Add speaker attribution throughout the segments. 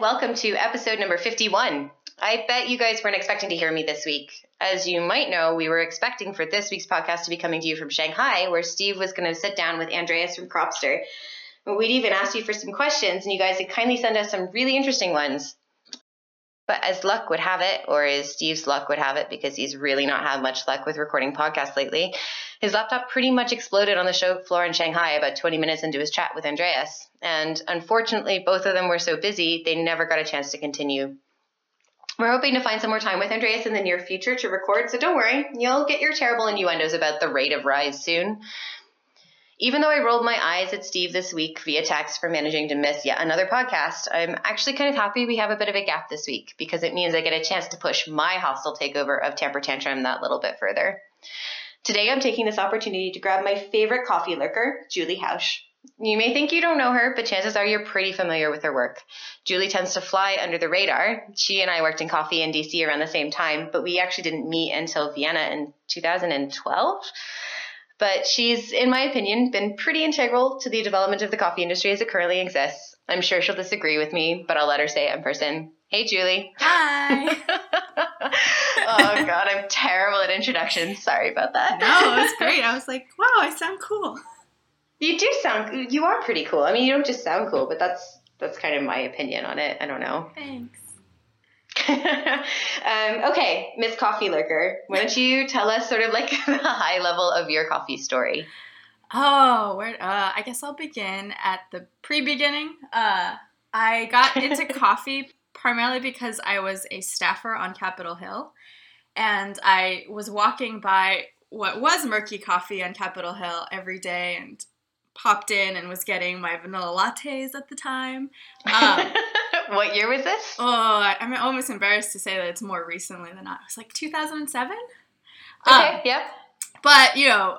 Speaker 1: welcome to episode number 51. I bet you guys weren't expecting to hear me this week. As you might know, we were expecting for this week's podcast to be coming to you from Shanghai, where Steve was going to sit down with Andreas from Cropster. We'd even asked you for some questions, and you guys had kindly sent us some really interesting ones. But as luck would have it, or as Steve's luck would have it, because he's really not had much luck with recording podcasts lately, his laptop pretty much exploded on the show floor in Shanghai about 20 minutes into his chat with Andreas. And unfortunately, both of them were so busy, they never got a chance to continue. We're hoping to find some more time with Andreas in the near future to record, so don't worry, you'll get your terrible innuendos about the rate of rise soon. Even though I rolled my eyes at Steve this week via text for managing to miss yet another podcast, I'm actually kind of happy we have a bit of a gap this week because it means I get a chance to push my hostile takeover of Tamper Tantrum that little bit further. Today I'm taking this opportunity to grab my favorite coffee lurker, Julie Housh. You may think you don't know her, but chances are you're pretty familiar with her work. Julie tends to fly under the radar. She and I worked in coffee in DC around the same time, but we actually didn't meet until Vienna in 2012. But she's, in my opinion, been pretty integral to the development of the coffee industry as it currently exists. I'm sure she'll disagree with me, but I'll let her say it in person. Hey, Julie.
Speaker 2: Hi.
Speaker 1: oh, God, I'm terrible at introductions. Sorry about that.
Speaker 2: No, it's great. I was like, wow, I sound cool.
Speaker 1: You do sound, you are pretty cool. I mean, you don't just sound cool, but that's that's kind of my opinion on it. I don't know.
Speaker 2: Thanks.
Speaker 1: um, okay, Miss Coffee Lurker, why don't you tell us sort of like the high level of your coffee story?
Speaker 2: Oh, where? Uh, I guess I'll begin at the pre-beginning. Uh, I got into coffee primarily because I was a staffer on Capitol Hill, and I was walking by what was Murky Coffee on Capitol Hill every day, and popped in and was getting my vanilla lattes at the time. Um,
Speaker 1: what year was this?
Speaker 2: Oh, I'm almost embarrassed to say that it's more recently than not. It was like 2007.
Speaker 1: Okay, um, yep.
Speaker 2: But, you know,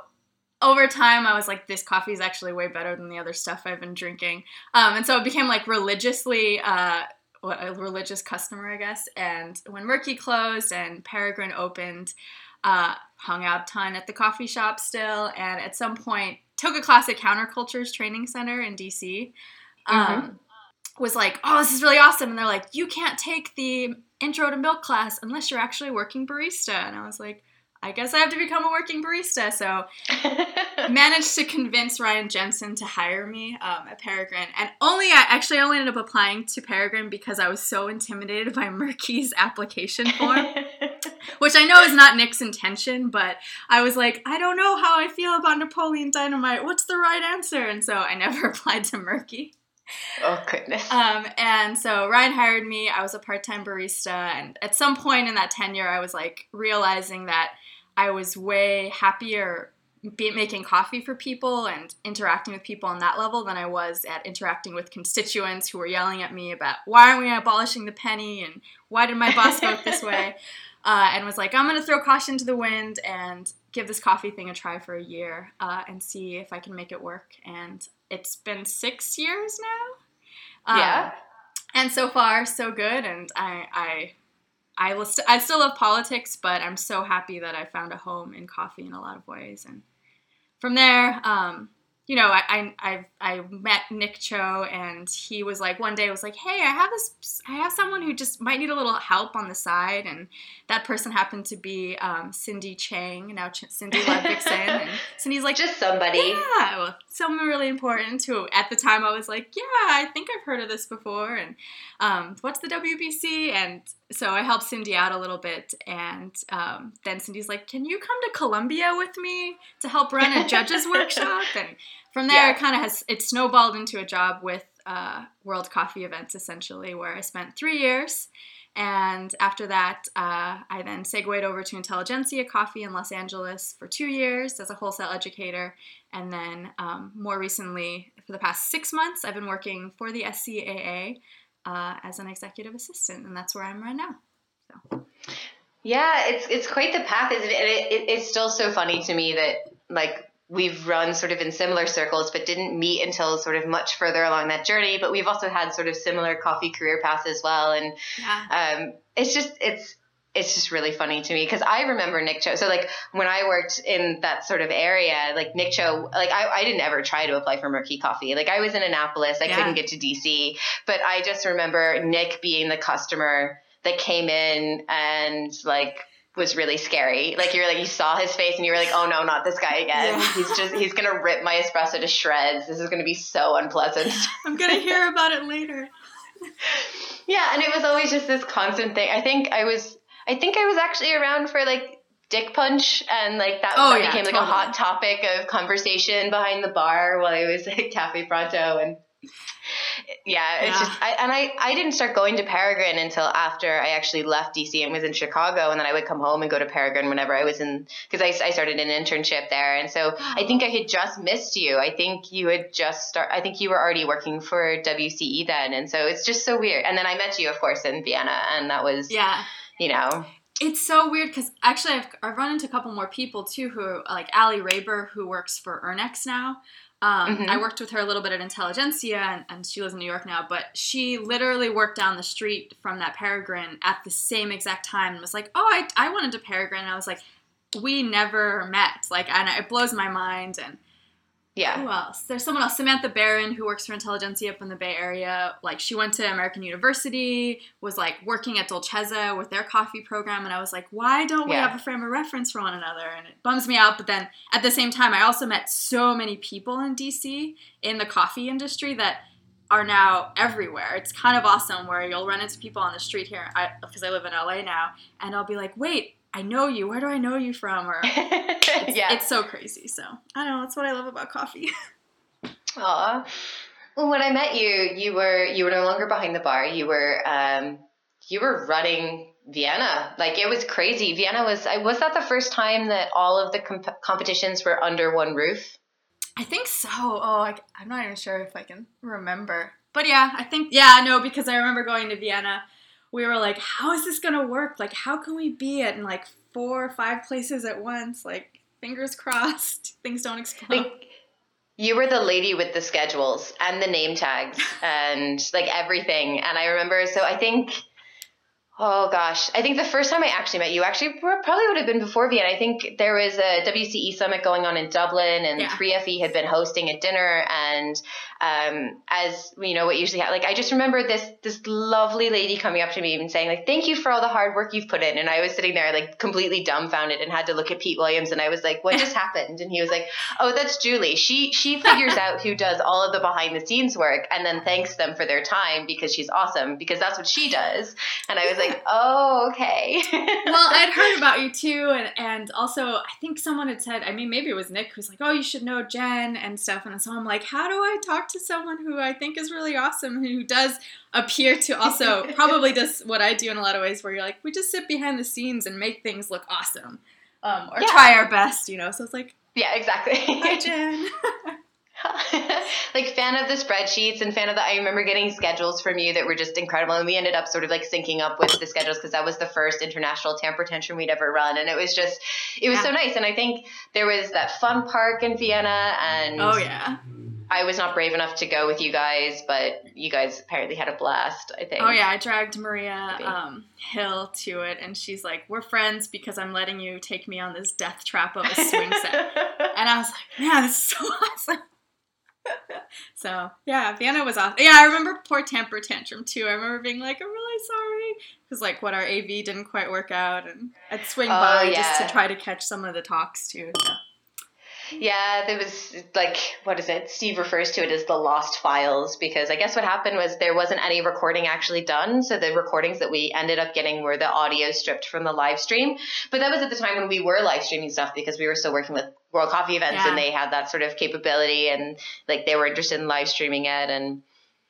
Speaker 2: over time, I was like, this coffee is actually way better than the other stuff I've been drinking. Um, and so it became like religiously, uh, a religious customer, I guess. And when Murky closed and Peregrine opened, uh, hung out a ton at the coffee shop still. And at some point, took a class at Counter Culture's Training Center in DC. Um, mm-hmm was like, oh, this is really awesome. And they're like, you can't take the intro to milk class unless you're actually working barista. And I was like, I guess I have to become a working barista. So managed to convince Ryan Jensen to hire me um, at Peregrine. And only I actually only ended up applying to Peregrine because I was so intimidated by Murky's application form. which I know is not Nick's intention, but I was like, I don't know how I feel about Napoleon Dynamite. What's the right answer? And so I never applied to Murky.
Speaker 1: Oh goodness.
Speaker 2: Um, and so Ryan hired me. I was a part-time barista, and at some point in that tenure, I was like realizing that I was way happier be, making coffee for people and interacting with people on that level than I was at interacting with constituents who were yelling at me about why aren't we abolishing the penny and why did my boss vote this way. Uh, and was like, I'm gonna throw caution to the wind and give this coffee thing a try for a year uh, and see if I can make it work. And it's been six years now.
Speaker 1: Um, yeah.
Speaker 2: And so far, so good. And I, I, I, list, I still love politics, but I'm so happy that I found a home in coffee in a lot of ways. And from there, um, you know, I, I I met Nick Cho and he was like one day was like, hey, I have this, I have someone who just might need a little help on the side, and that person happened to be um, Cindy Chang, now Ch- Cindy Ludvigsen, and Cindy's like,
Speaker 1: just somebody,
Speaker 2: yeah, well, someone really important who at the time I was like, yeah, I think I've heard of this before, and um, what's the WBC? And so I helped Cindy out a little bit, and um, then Cindy's like, "Can you come to Colombia with me to help run a judges workshop?" And from there, yeah. it kind of has it snowballed into a job with uh, World Coffee Events, essentially, where I spent three years. And after that, uh, I then segued over to Intelligentsia Coffee in Los Angeles for two years as a wholesale educator. And then um, more recently, for the past six months, I've been working for the SCAA uh, as an executive assistant, and that's where I'm right now. So.
Speaker 1: Yeah, it's it's quite the path, isn't it? And it, it, it's still so funny to me that like we've run sort of in similar circles, but didn't meet until sort of much further along that journey. But we've also had sort of similar coffee career paths as well, and yeah. um, it's just it's it's just really funny to me because I remember Nick Cho. So like when I worked in that sort of area, like Nick Cho, like I, I didn't ever try to apply for Murky Coffee. Like I was in Annapolis, I
Speaker 2: Yeah.
Speaker 1: couldn't get to DC, but I just remember Nick being the customer that came in and like was really scary. Like you're like you saw his face and you were like, oh no, not this guy again.
Speaker 2: Yeah.
Speaker 1: He's just he's gonna rip my espresso to shreds. This is gonna be so unpleasant.
Speaker 2: I'm gonna hear about it later.
Speaker 1: Yeah, and it was always just this constant thing. I think I was I think I was actually around for like Dick Punch and like that,
Speaker 2: Oh,
Speaker 1: that
Speaker 2: yeah,
Speaker 1: became like
Speaker 2: totally.
Speaker 1: a hot topic of conversation behind the bar while I was at Cafe Pronto and yeah, it's
Speaker 2: Yeah.
Speaker 1: just I and I I didn't start going to Peregrine until after I actually left DC and was in Chicago and then I would come home and go to Peregrine whenever I was in because I, I started an internship there and so I think I had just missed you. I think you had just start I think you were already working for WCE then and so it's just so weird. And then I met you of course in Vienna and that was
Speaker 2: Yeah.
Speaker 1: you know
Speaker 2: It's so weird because actually I've, I've run into a couple more people too who like Ali Raber who works for Ernex now. Um,
Speaker 1: Mhm.
Speaker 2: I worked with her a little bit at Intelligentsia and, and she lives in New York now, but she literally worked down the street from that Peregrine at the same exact time and was like, "Oh, I, I wanted to Peregrine," and I was like, "We never met." Like, and it blows my mind. And
Speaker 1: yeah.
Speaker 2: who else? There's someone else, Samantha Barron, who works for Intelligentsia up in the Bay Area. Like, she went to American University, was like working at Dolcezza with their coffee program, and I was like, why don't we
Speaker 1: Yeah.
Speaker 2: have a frame of reference for one another? And it bums me out. But then at the same time, I also met so many people in DC in the coffee industry that are now everywhere. It's kind of awesome where you'll run into people on the street here because I live in LA now, and I'll be like, wait. I know you. Where do I know you from? Or it's,
Speaker 1: yeah.
Speaker 2: it's so crazy. So I don't know. That's what I love about coffee.
Speaker 1: Aw. Well, when I met you, you were you were no longer behind the bar. You were um, you were running Vienna. Like it was crazy. Vienna was. I was that the first time that all of the comp- competitions were under one roof.
Speaker 2: I think so. Oh, I, I'm not even sure if I can remember. But yeah, I think, yeah, no, because I remember going to Vienna. We were like, how is this going to work? Like, how can we be at in like four or five places at once? Like, fingers crossed, things don't explode.
Speaker 1: Like you were the lady with the schedules and the name tags and like everything. And I remember. So I think. Oh gosh, I think the first time I actually met you actually probably would have been before Vienna. I think there was a WCE summit going on in Dublin, and
Speaker 2: Yeah.
Speaker 1: 3FE had been hosting a dinner. And um, as you know, what usually ha- like I just remember this this lovely lady coming up to me and saying like, "Thank you for all the hard work you've put in." And I was sitting there like completely dumbfounded and had to look at Pete Williams, and I was like, "What just happened?" And he was like, "Oh, that's Julie. She she figures out who does all of the behind the scenes work and then thanks them for their time because she's awesome because that's what she does." And I was like, "Oh, okay."
Speaker 2: well, I'd heard about you too, and and also I think someone had said, I mean, maybe it was Nick who's like, oh, you should know Jen and stuff, and so I'm like, how do I talk to someone who I think is really awesome, who does appear to also probably does what I do in a lot of ways, where you're like, we just sit behind the scenes and make things look awesome, um, or
Speaker 1: Yeah.
Speaker 2: try our best, you know. So it's like,
Speaker 1: yeah, exactly.
Speaker 2: hi Jen.
Speaker 1: like fan of the spreadsheets and fan of the I remember getting schedules from you that were just incredible and we ended up sort of like syncing up with the schedules because that was the first international tamper tantrum we'd ever run and it was just it was
Speaker 2: Yeah.
Speaker 1: so nice and I think there was that fun park in Vienna and
Speaker 2: oh yeah.
Speaker 1: I was not brave enough to go with you guys but you guys apparently had a blast I think
Speaker 2: Oh yeah, I dragged Maria um, Hill to it, and she's like, "We're friends because I'm letting you take me on this death trap of a swing set." And I was like, Yeah, this is so awesome. so yeah, Vienna was awesome. Yeah, I remember poor tamper tantrum too. I remember being like, I'm really sorry because like what our AV didn't quite work out, and I'd swing
Speaker 1: Oh,
Speaker 2: by just to try to catch some of the talks too. So.
Speaker 1: Yeah, there was like, what is it? Steve refers to it as the lost files because I guess what happened was there wasn't any recording actually done. So the recordings that we ended up getting were the audio stripped from the live stream. But that was at the time when we were live streaming stuff because we were still working with World Coffee events
Speaker 2: Yeah.
Speaker 1: and they had that sort of capability and like they were interested in live streaming it and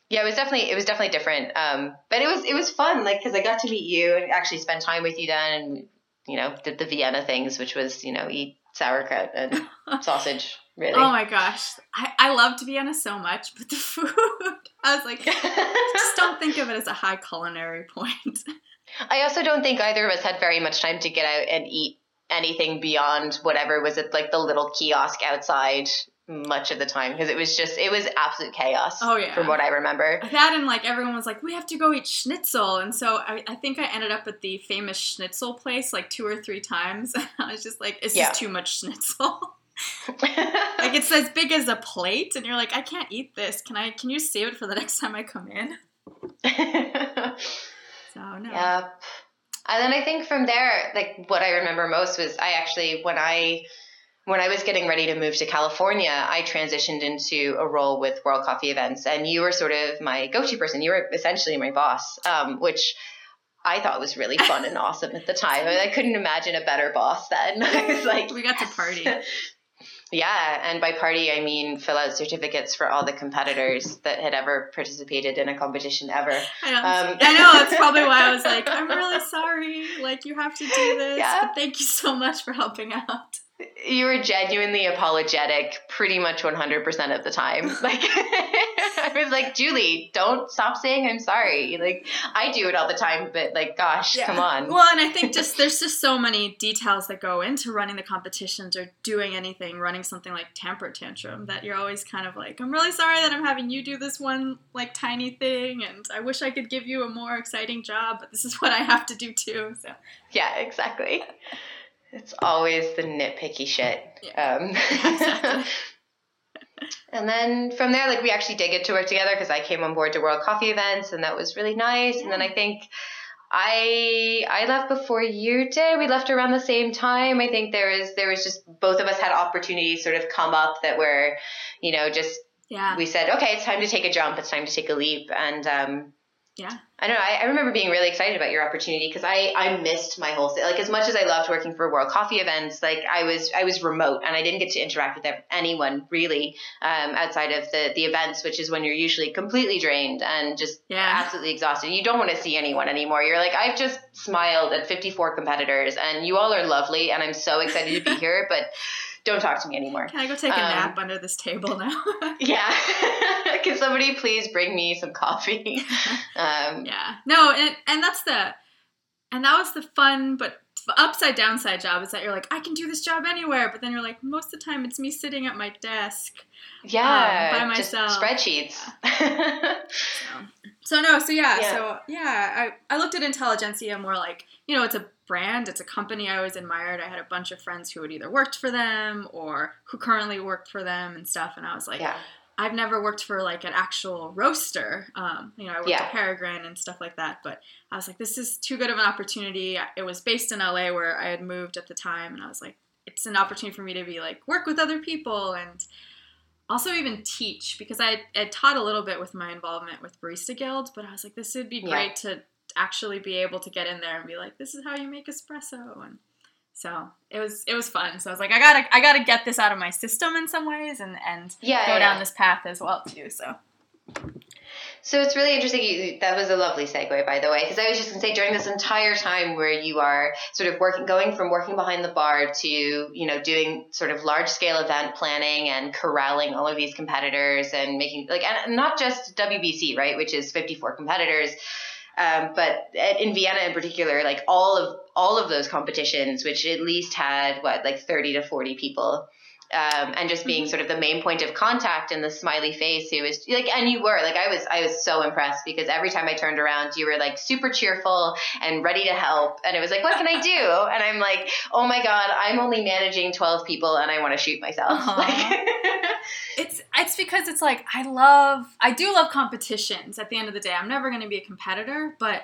Speaker 1: yeah, it was definitely it was definitely different. Um, but it was it was fun like because I got to meet you and actually spend time with you then and you know did the Vienna things, which was you know eat sauerkraut and sausage. Really.
Speaker 2: Oh my gosh, I, I loved Vienna so much, but the food, I was like, just don't think of it as a high culinary point.
Speaker 1: I also don't think either of us had very much time to get out and eat anything beyond whatever was at like the little kiosk outside much of the time because it was just it was absolute chaos.
Speaker 2: Oh, yeah.
Speaker 1: from what I remember.
Speaker 2: That and like everyone was like, we have to go eat schnitzel, and so I, I think I ended up at the famous schnitzel place like two or three times. I was just like, it's
Speaker 1: Yeah.
Speaker 2: just too much schnitzel. like it's as big as a plate, and you're like, I can't eat this. Can I? Can you save it for the next time I come in? So no.
Speaker 1: Yep. And then I think from there, like what I remember most was I actually when I when I was getting ready to move to California, I transitioned into a role with World Coffee Events, and you were sort of my go-to person. You were essentially my boss, um, which I thought was really fun and awesome at the time. I, mean, I couldn't imagine a better boss then. I was like,
Speaker 2: We got to party.
Speaker 1: Yeah, and by party I mean fill out certificates for all the competitors that had ever participated in a competition ever.
Speaker 2: I know.
Speaker 1: Um,
Speaker 2: I know. That's probably why I was like, I'm really sorry. Like you have to do this.
Speaker 1: Yeah.
Speaker 2: But thank you so much for helping out.
Speaker 1: You were genuinely apologetic pretty much 100% of the time. Like, I was like, Julie, don't stop saying I'm sorry. Like, I do it all the time, but like, gosh, come on.
Speaker 2: Well, and I think just there's just so many details that go into running the competitions or doing anything, running something like Tamper Tantrum that you're always kind of like, I'm really sorry that I'm having you do this one like tiny thing, and I wish I could give you a more exciting job, but this is what I have to do too. So
Speaker 1: Yeah, exactly. It's always the nitpicky shit. Um,
Speaker 2: exactly.
Speaker 1: and then from there, like we actually did get to work together because I came on board to World Coffee Events, and that was really nice. And then I think I I left before you did. We left around the same time. I think there was there was just both of us had opportunities sort of come up that were, you know, just
Speaker 2: yeah,
Speaker 1: we said, okay, it's time to take a jump. It's time to take a leap. And um,
Speaker 2: yeah,
Speaker 1: I don't know. I, I remember being really excited about your opportunity because I, I missed my whole like as much as I loved working for World Coffee Events. Like I was I was remote and I didn't get to interact with anyone really um, outside of the the events, which is when you're usually completely drained and just
Speaker 2: yeah.
Speaker 1: absolutely exhausted. You don't want to see anyone anymore. You're like I've just smiled at 54 competitors and you all are lovely and I'm so excited to be here, but don't talk to me anymore.
Speaker 2: Can I go take a
Speaker 1: Um,
Speaker 2: nap under this table now?
Speaker 1: Yeah. Can somebody please bring me some coffee? Um,
Speaker 2: Yeah. No, and and that's the and that was the fun but upside downside job is that you're like I can do this job anywhere, but then you're like most of the time it's me sitting at my desk.
Speaker 1: Yeah,
Speaker 2: Um, by myself.
Speaker 1: spreadsheets.
Speaker 2: So, so no, so yeah,
Speaker 1: Yeah.
Speaker 2: so yeah, I I looked at Intelligentsia more like you know it's a brand, it's a company I always admired. I had a bunch of friends who had either worked for them or who currently worked for them and stuff, and I was like,
Speaker 1: yeah,
Speaker 2: I've never worked for like an actual roaster. Um, you know, I worked
Speaker 1: Yeah.
Speaker 2: at Peregrine and stuff like that. But I was like, this is too good of an opportunity. It was based in LA where I had moved at the time, and I was like, it's an opportunity for me to be like work with other people and also even teach because I I taught a little bit with my involvement with Barista Guild, but I was like, this would be
Speaker 1: Yeah.
Speaker 2: great to actually be able to get in there and be like, this is how you make espresso and. So it was it was fun. So I was like, I gotta I gotta get this out of my system in some ways and and
Speaker 1: yeah.
Speaker 2: go
Speaker 1: yeah,
Speaker 2: down
Speaker 1: yeah.
Speaker 2: this path as well too. So
Speaker 1: So it's really interesting. You, that was a lovely segue, by the way, because I was just going to say during this entire time where you are sort of working, going from working behind the bar to you know doing sort of large scale event planning and corralling all of these competitors and making like and not just WBC right, which is 54 competitors. Um, but in Vienna in particular, like all of all of those competitions, which at least had what like 30 to 40 people, um, and just being sort of the main point of contact and the smiley face who was like, and you were like, I was I was so impressed because every time I turned around, you were like super cheerful and ready to help, and it was like, what can I do? And I'm like, oh my god, I'm only managing 12 people, and I want to shoot myself. Like,
Speaker 2: it's it's because it's like I love I do love competitions. At the end of the day, I'm never going to be a competitor, but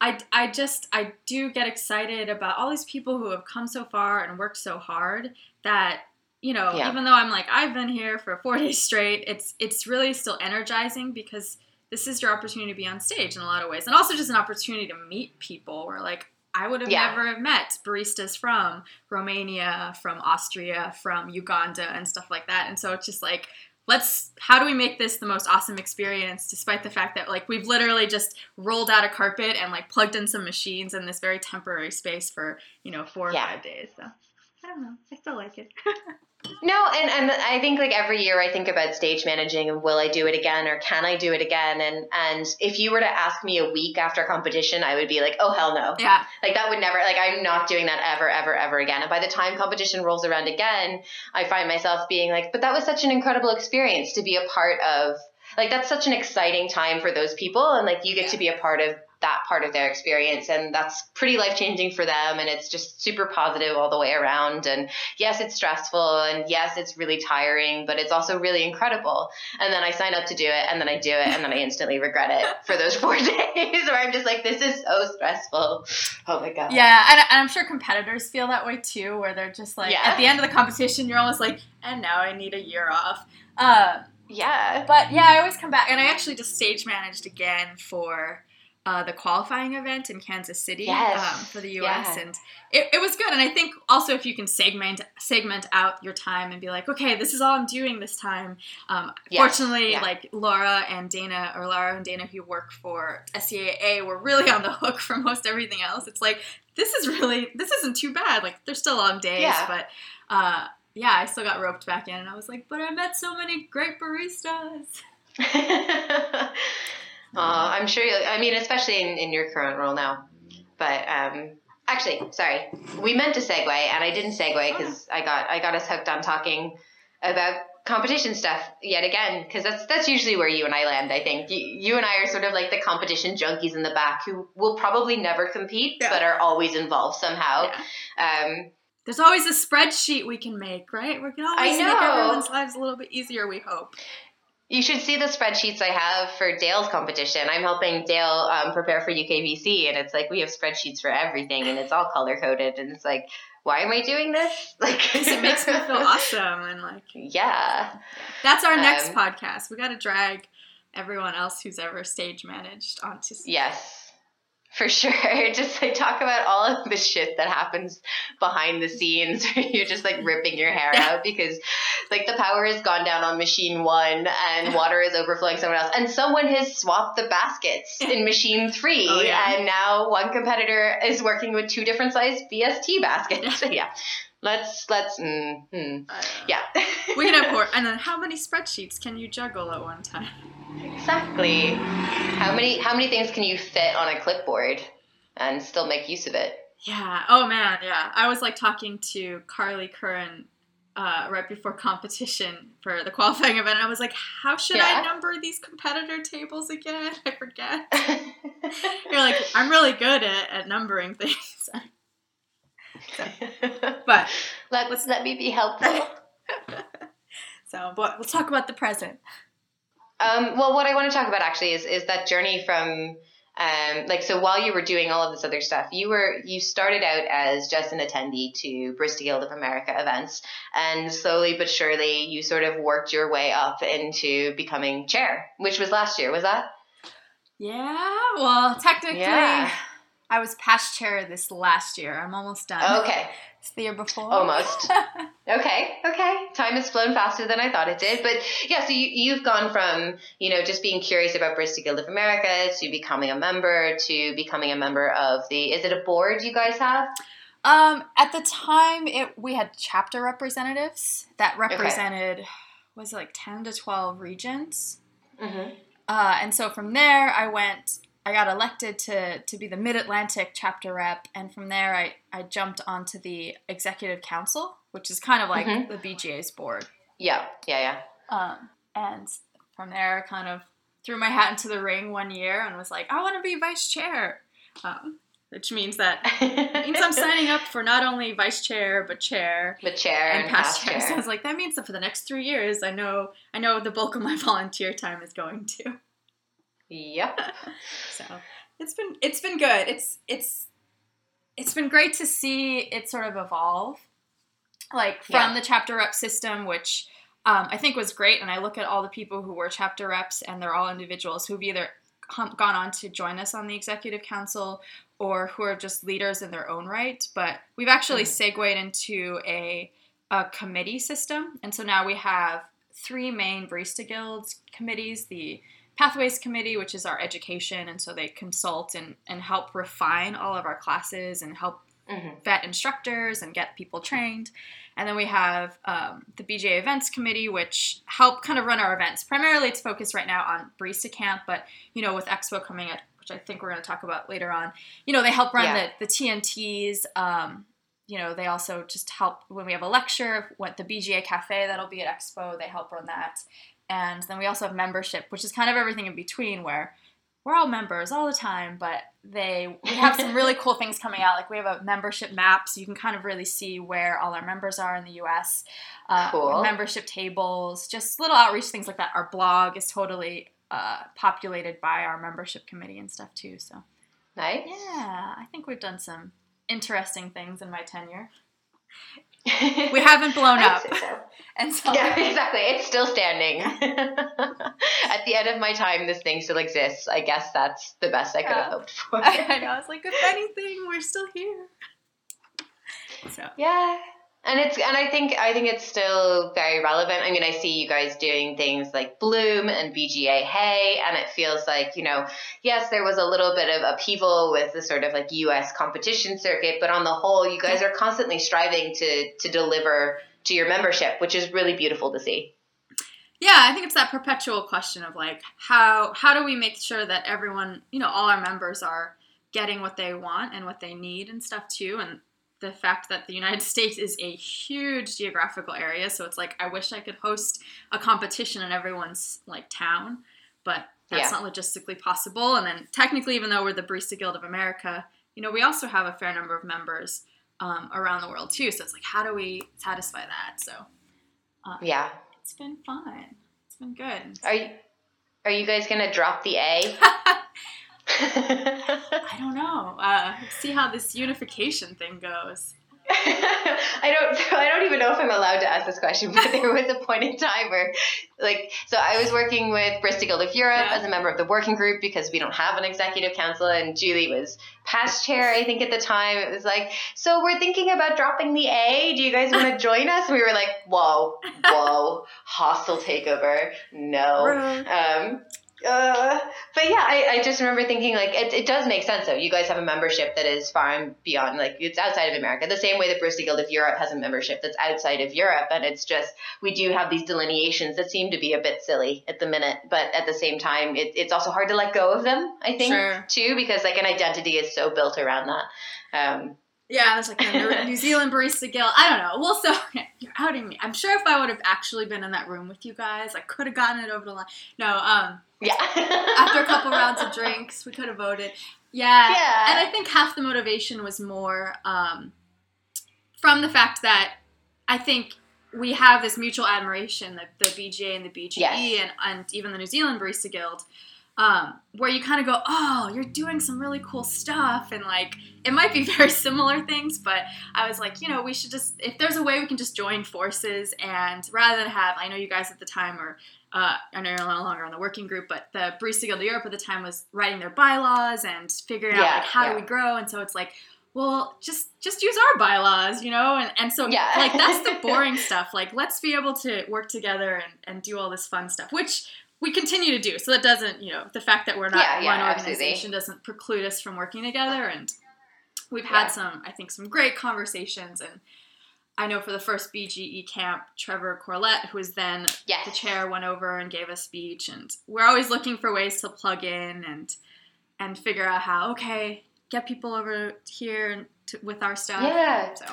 Speaker 2: I I just I do get excited about all these people who have come so far and worked so hard that you know
Speaker 1: Yeah.
Speaker 2: even though I'm like I've been here for four days straight, it's it's really still energizing because this is your opportunity to be on stage in a lot of ways, and also just an opportunity to meet people where like. I would have
Speaker 1: Yeah.
Speaker 2: never have met baristas from Romania, from Austria, from Uganda, and stuff like that. And so it's just like, let's, how do we make this the most awesome experience, despite the fact that like we've literally just rolled out a carpet and like plugged in some machines in this very temporary space for you know four or
Speaker 1: Yeah.
Speaker 2: five days. So I don't know, I still like it.
Speaker 1: No, and, and I think like every year I think about stage managing and will I do it again or can I do it again? And and if you were to ask me a week after competition, I would be like, oh hell no.
Speaker 2: Yeah.
Speaker 1: Like that would never like I'm not doing that ever, ever, ever again. And by the time competition rolls around again, I find myself being like, but that was such an incredible experience to be a part of like that's such an exciting time for those people and like you get to be a part of that part of their experience and that's pretty life changing for them and it's just super positive all the way around. And yes it's stressful and yes it's really tiring but it's also really incredible. And then i sign up to do it and then i do it and then i instantly regret it for those four days where i'm just like this is so stressful. Oh my god.
Speaker 2: Yeah, and, and I'm sure competitors feel that way too, where they're just like,
Speaker 1: Yeah.
Speaker 2: at the end of the competition, you're almost like, and now I need a year off. Uh,
Speaker 1: yeah.
Speaker 2: but yeah, I always come back, and I actually just stage managed again for uh, the qualifying event in Kansas City
Speaker 1: Yes.
Speaker 2: um, for the U.S.
Speaker 1: Yeah.
Speaker 2: and it, it was good. And I think also if you can segment segment out your time and be like, okay, this is all I'm doing this time. Um,
Speaker 1: Yes,
Speaker 2: Fortunately,
Speaker 1: yeah.
Speaker 2: like Laura and Dana, or Laura and Dana who work for SCAA, were really on the hook for most everything else. It's like this is really this isn't too bad. Like there's still long days,
Speaker 1: Yeah.
Speaker 2: but. Uh, yeah, I still got roped back in, and I was like, "But I met so many great baristas."
Speaker 1: Aw, I'm sure. You, I mean, especially in, in your current role now. But um, actually, sorry, we meant to segue, and I didn't segue because I got I got us hooked on talking about competition stuff yet again because that's that's usually where you and I land. I think you, you and I are sort of like the competition junkies in the back who will probably never compete
Speaker 2: Yeah.
Speaker 1: but are always involved somehow.
Speaker 2: Yeah.
Speaker 1: Um,
Speaker 2: There's always a spreadsheet we can make, right? We can always
Speaker 1: I
Speaker 2: make everyone's lives a little bit easier. We hope.
Speaker 1: You should see the spreadsheets I have for Dale's competition. I'm helping Dale um, prepare for UKBC, and it's like we have spreadsheets for everything, and it's all color coded, and it's like, why am I doing this? Like,
Speaker 2: it makes me feel awesome, and like
Speaker 1: Yeah,
Speaker 2: that's our next
Speaker 1: Um,
Speaker 2: podcast. We got to drag everyone else who's ever stage managed onto.
Speaker 1: yes, for sure. Just like talk about all of the shit that happens behind the scenes. You're just like ripping your hair out because, like, the power has gone down on machine one, and water is overflowing somewhere else, and someone has swapped the baskets in machine three,
Speaker 2: Oh, yeah.
Speaker 1: and now one competitor is working with two different size VST baskets. yeah, let's let's mm.
Speaker 2: Uh,
Speaker 1: yeah.
Speaker 2: we can have more. And then, how many spreadsheets can you juggle at one time?
Speaker 1: exactly. How many how many things can you fit on a clipboard and still make use of it?
Speaker 2: Yeah. Oh man. Yeah. I was like talking to Carly Curran uh, right before competition for the qualifying event. And I was like, how should
Speaker 1: Yeah.
Speaker 2: I number these competitor tables again? I forget. You're like, I'm really good at, at numbering things. but
Speaker 1: let, let's let me be helpful.
Speaker 2: so, but we'll talk about the present.
Speaker 1: Um, well, what I want to talk about actually is is that journey from um, like so while you were doing all of this other stuff, you were you started out as just an attendee to Barista Guild of America events, and slowly but surely you sort of worked your way up into becoming chair, which was last year, was that?
Speaker 2: Yeah. Well, technically,
Speaker 1: Yeah.
Speaker 2: I was past chair this last year. I'm almost done.
Speaker 1: Okay,
Speaker 2: It's the year before.
Speaker 1: Almost. okay, okay. Time has flown faster than I thought it did, but yeah. So you you've gone from you know just being curious about Barista Guild of America to becoming a member to becoming a member of the. Is it a board you guys have?
Speaker 2: Um, at the time, it we had chapter representatives that represented was it like ten to twelve regions.
Speaker 1: Mm-hmm.
Speaker 2: Uh, and so from there, I went. I got elected to to be the Mid Atlantic chapter rep, and from there, I I jumped onto the executive council, which is kind of like
Speaker 1: Mhm.
Speaker 2: the BGA's board.
Speaker 1: Yeah, yeah, yeah.
Speaker 2: Um, and from there, I kind of threw my hat into the ring one year and was like, I want to be vice chair, um, which means that means I'm signing up for not only vice chair but chair
Speaker 1: The chair
Speaker 2: and,
Speaker 1: and,
Speaker 2: past
Speaker 1: past
Speaker 2: chair.
Speaker 1: chair.
Speaker 2: So I was like, that means that for the next three years, I know I know the bulk of my volunteer time is going to.
Speaker 1: Yep.
Speaker 2: So it's been it's been good. It's it's it's been great to see it sort of evolve, like from
Speaker 1: Yeah.
Speaker 2: the chapter rep system, which um, I think was great. And I look at all the people who were chapter reps, and they're all individuals who've either gone on to join us on the executive council or who are just leaders in their own right. But we've actually segued into a, a committee system, and so now we have three main barista guilds committees: the Pathways Committee, which is our education, and so they consult and, and help refine all of our classes and help mm-hmm. vet instructors and get people trained. And then we have um, the BGA Events Committee, which help kind of run our events. Primarily, it's focused right now on Barista Camp, but you know, with Expo coming up, which I think we're going to talk about later on, you know, they help run yeah. the the TNTs. Um, you know, they also just help when we have a lecture. What the BGA Cafe that'll be at Expo, they help run that. And then we also have membership, which is kind of everything in between, where we're all members all the time, but they we have some really cool things coming out. Like we have a membership map, so you can kind of really see where all our members are in the U.S. Uh, cool. Membership tables, just little outreach things like that. Our blog is totally uh, populated by our membership committee and stuff too. So
Speaker 1: nice.
Speaker 2: Yeah, I think we've done some interesting things in my tenure. We haven't blown up. So.
Speaker 1: And so Yeah, exactly. It's still standing. At the end of my time this thing still exists. I guess that's the best I could yeah. have hoped for.
Speaker 2: I know. I was like, if anything, we're still here.
Speaker 1: So Yeah and it's and I think I think it's still very relevant. I mean, I see you guys doing things like Bloom and BGA Hay, and it feels like you know, yes, there was a little bit of upheaval with the sort of like U.S. competition circuit, but on the whole, you guys are constantly striving to to deliver to your membership, which is really beautiful to see.
Speaker 2: Yeah, I think it's that perpetual question of like how how do we make sure that everyone, you know, all our members are getting what they want and what they need and stuff too, and the fact that the United States is a huge geographical area. So it's like I wish I could host a competition in everyone's like town, but that's yeah. not logistically possible. And then technically, even though we're the Barista Guild of America, you know, we also have a fair number of members um, around the world too. So it's like, how do we satisfy that? So
Speaker 1: um, yeah,
Speaker 2: it's been fun. It's been good.
Speaker 1: Are you are you guys gonna drop the A?
Speaker 2: I don't know. Uh, see how this unification thing goes.
Speaker 1: I don't. I don't even know if I'm allowed to ask this question, but there was a point in time where, like, so I was working with Barista Guild of Europe yeah. as a member of the working group because we don't have an executive council, and Julie was past chair, I think, at the time. It was like, so we're thinking about dropping the A. Do you guys want to join us? And we were like, whoa, whoa, hostile takeover, no. Um, uh, but yeah, I, I just remember thinking like it, it does make sense though. You guys have a membership that is far and beyond like it's outside of America. The same way that Barista Guild of Europe has a membership that's outside of Europe, and it's just we do have these delineations that seem to be a bit silly at the minute, but at the same time, it, it's also hard to let go of them. I think sure. too because like an identity is so built around that. Um,
Speaker 2: yeah, there's like the New Zealand Barista Guild. I don't know. Well, so you're outing me. I'm sure if I would have actually been in that room with you guys, I could have gotten it over the line. No, um,
Speaker 1: yeah.
Speaker 2: after a couple rounds of drinks, we could have voted. Yeah. Yeah. And I think half the motivation was more um, from the fact that I think we have this mutual admiration, the, the BGA and the BGE, yes. and, and even the New Zealand Barista Guild um, where you kind of go, oh, you're doing some really cool stuff. And like, it might be very similar things, but I was like, you know, we should just, if there's a way we can just join forces and rather than have, I know you guys at the time were, uh, I know you're no longer on the working group, but the Barista Guild of Europe at the time was writing their bylaws and figuring yeah, out like how yeah. do we grow. And so it's like, well, just just use our bylaws, you know? And and so yeah. like that's the boring stuff. Like let's be able to work together and, and do all this fun stuff, which we continue to do. So that doesn't, you know, the fact that we're not one organization absolutely. doesn't preclude us from working together. And we've had some, I think, some great conversations. And I know for the first BGE camp, Trevor Corlett, who was then yes. the chair, went over and gave a speech. And we're always looking for ways to plug in and and figure out how okay get people over here to, with our stuff.
Speaker 1: Yeah. So.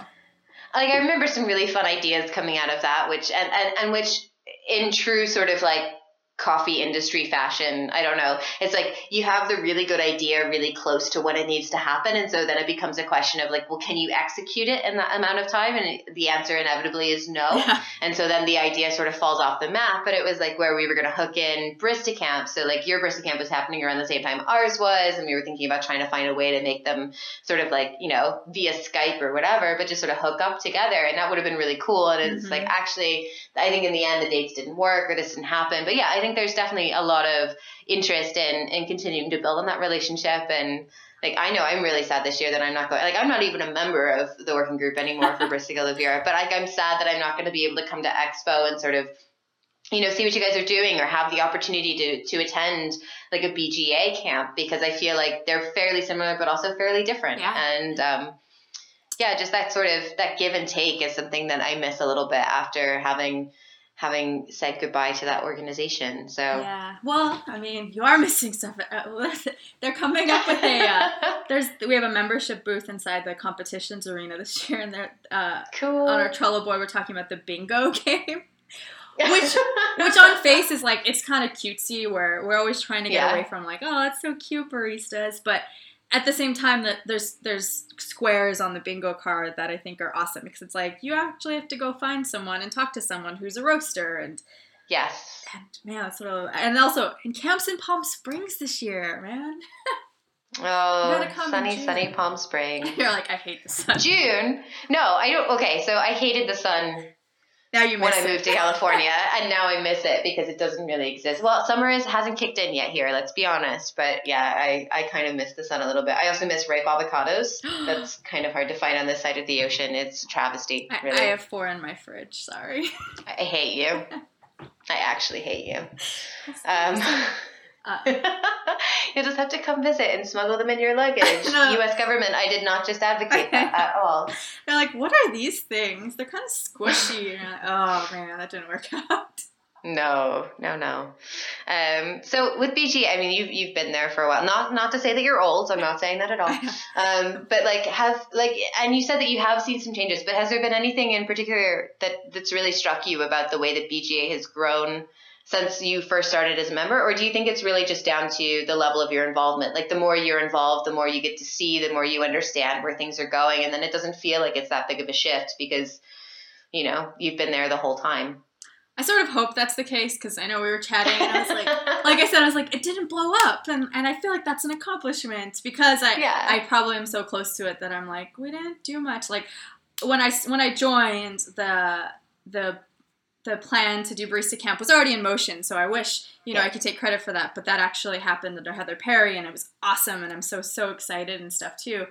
Speaker 1: Like I remember some really fun ideas coming out of that, which and, and, and which in true sort of like coffee industry fashion. I don't know. It's like you have the really good idea really close to when it needs to happen. And so then it becomes a question of like, well, can you execute it in that amount of time? And the answer inevitably is no. Yeah. And so then the idea sort of falls off the map. But it was like where we were going to hook in Barista Camp. So like your Barista Camp was happening around the same time ours was. And we were thinking about trying to find a way to make them sort of like, you know, via Skype or whatever, but just sort of hook up together. And that would have been really cool. And it's mm-hmm. like, actually, I think in the end, the dates didn't work or this didn't happen. But yeah, I think there's definitely a lot of interest in in continuing to build on that relationship and like I know I'm really sad this year that I'm not going like I'm not even a member of the working group anymore for Barista of Europe, but like I'm sad that I'm not going to be able to come to Expo and sort of you know see what you guys are doing or have the opportunity to to attend like a BGA camp because I feel like they're fairly similar but also fairly different. Yeah. And um yeah, just that sort of that give and take is something that I miss a little bit after having having said goodbye to that organization. So
Speaker 2: yeah, well, I mean, you are missing stuff. Uh, they're coming up with a uh, there's we have a membership booth inside the competitions arena this year, and they're uh,
Speaker 1: cool
Speaker 2: on our Trello board. We're talking about the bingo game. which which on face is like it's kind of cutesy where we're always trying to get
Speaker 1: Yeah.
Speaker 2: away from like oh it's so cute baristas but at the same time that there's there's squares on the bingo card that I think are awesome because it's like you actually have to go find someone and talk to someone who's a roaster and
Speaker 1: yes.
Speaker 2: and man that's sort of and also in camps in Palm Springs this year man
Speaker 1: Oh,
Speaker 2: gotta come in
Speaker 1: sunny,
Speaker 2: June.
Speaker 1: sunny Palm Springs.
Speaker 2: you're like I hate the sun
Speaker 1: June? No, I don't. Okay, so I hated the sun
Speaker 2: now you
Speaker 1: when I
Speaker 2: it.
Speaker 1: moved to California, and now I miss it because it doesn't really exist. Well, summer is, hasn't kicked in yet here. Let's be honest, but yeah, I, I kind of miss the sun a little bit. I also miss ripe avocados. That's kind of hard to find on this side of the ocean. It's a travesty.
Speaker 2: I, I have four in my fridge sorry
Speaker 1: I hate you. I actually hate you. Um,
Speaker 2: uh,
Speaker 1: you just have to come visit and smuggle them in your luggage. U.S. government, I did not just advocate that at all.
Speaker 2: They're like, what are these things? They're kind of squishy. Like, oh man, that didn't work out.
Speaker 1: No, no, no. Um, so with BG, I mean, you've you've been there for a while. Not not to say that you're old. I'm not saying that at all. Um, but like, have like, and you said that you have seen some changes. But has there been anything in particular that that's really struck you about the way that BGA has grown since you first started as a member, or do you think it's really just down to the level of your involvement? Like, the more you're involved, the more you get to see, the more you understand where things are going, and then it doesn't feel like it's that big of a shift because, you know, you've been there the whole time.
Speaker 2: I sort of hope that's the case because I know we were chatting and I was like, like I said, I was like, it didn't blow up, and and I feel like that's an accomplishment because I
Speaker 1: Yeah.
Speaker 2: I probably am so close to it that I'm like, we didn't do much. Like when I when I joined the the the plan to do barista camp was already in motion, so I wish you know
Speaker 1: Yeah.
Speaker 2: I could take credit for that. But that actually happened under Heather Perry, and it was awesome, and I'm so so excited and stuff too.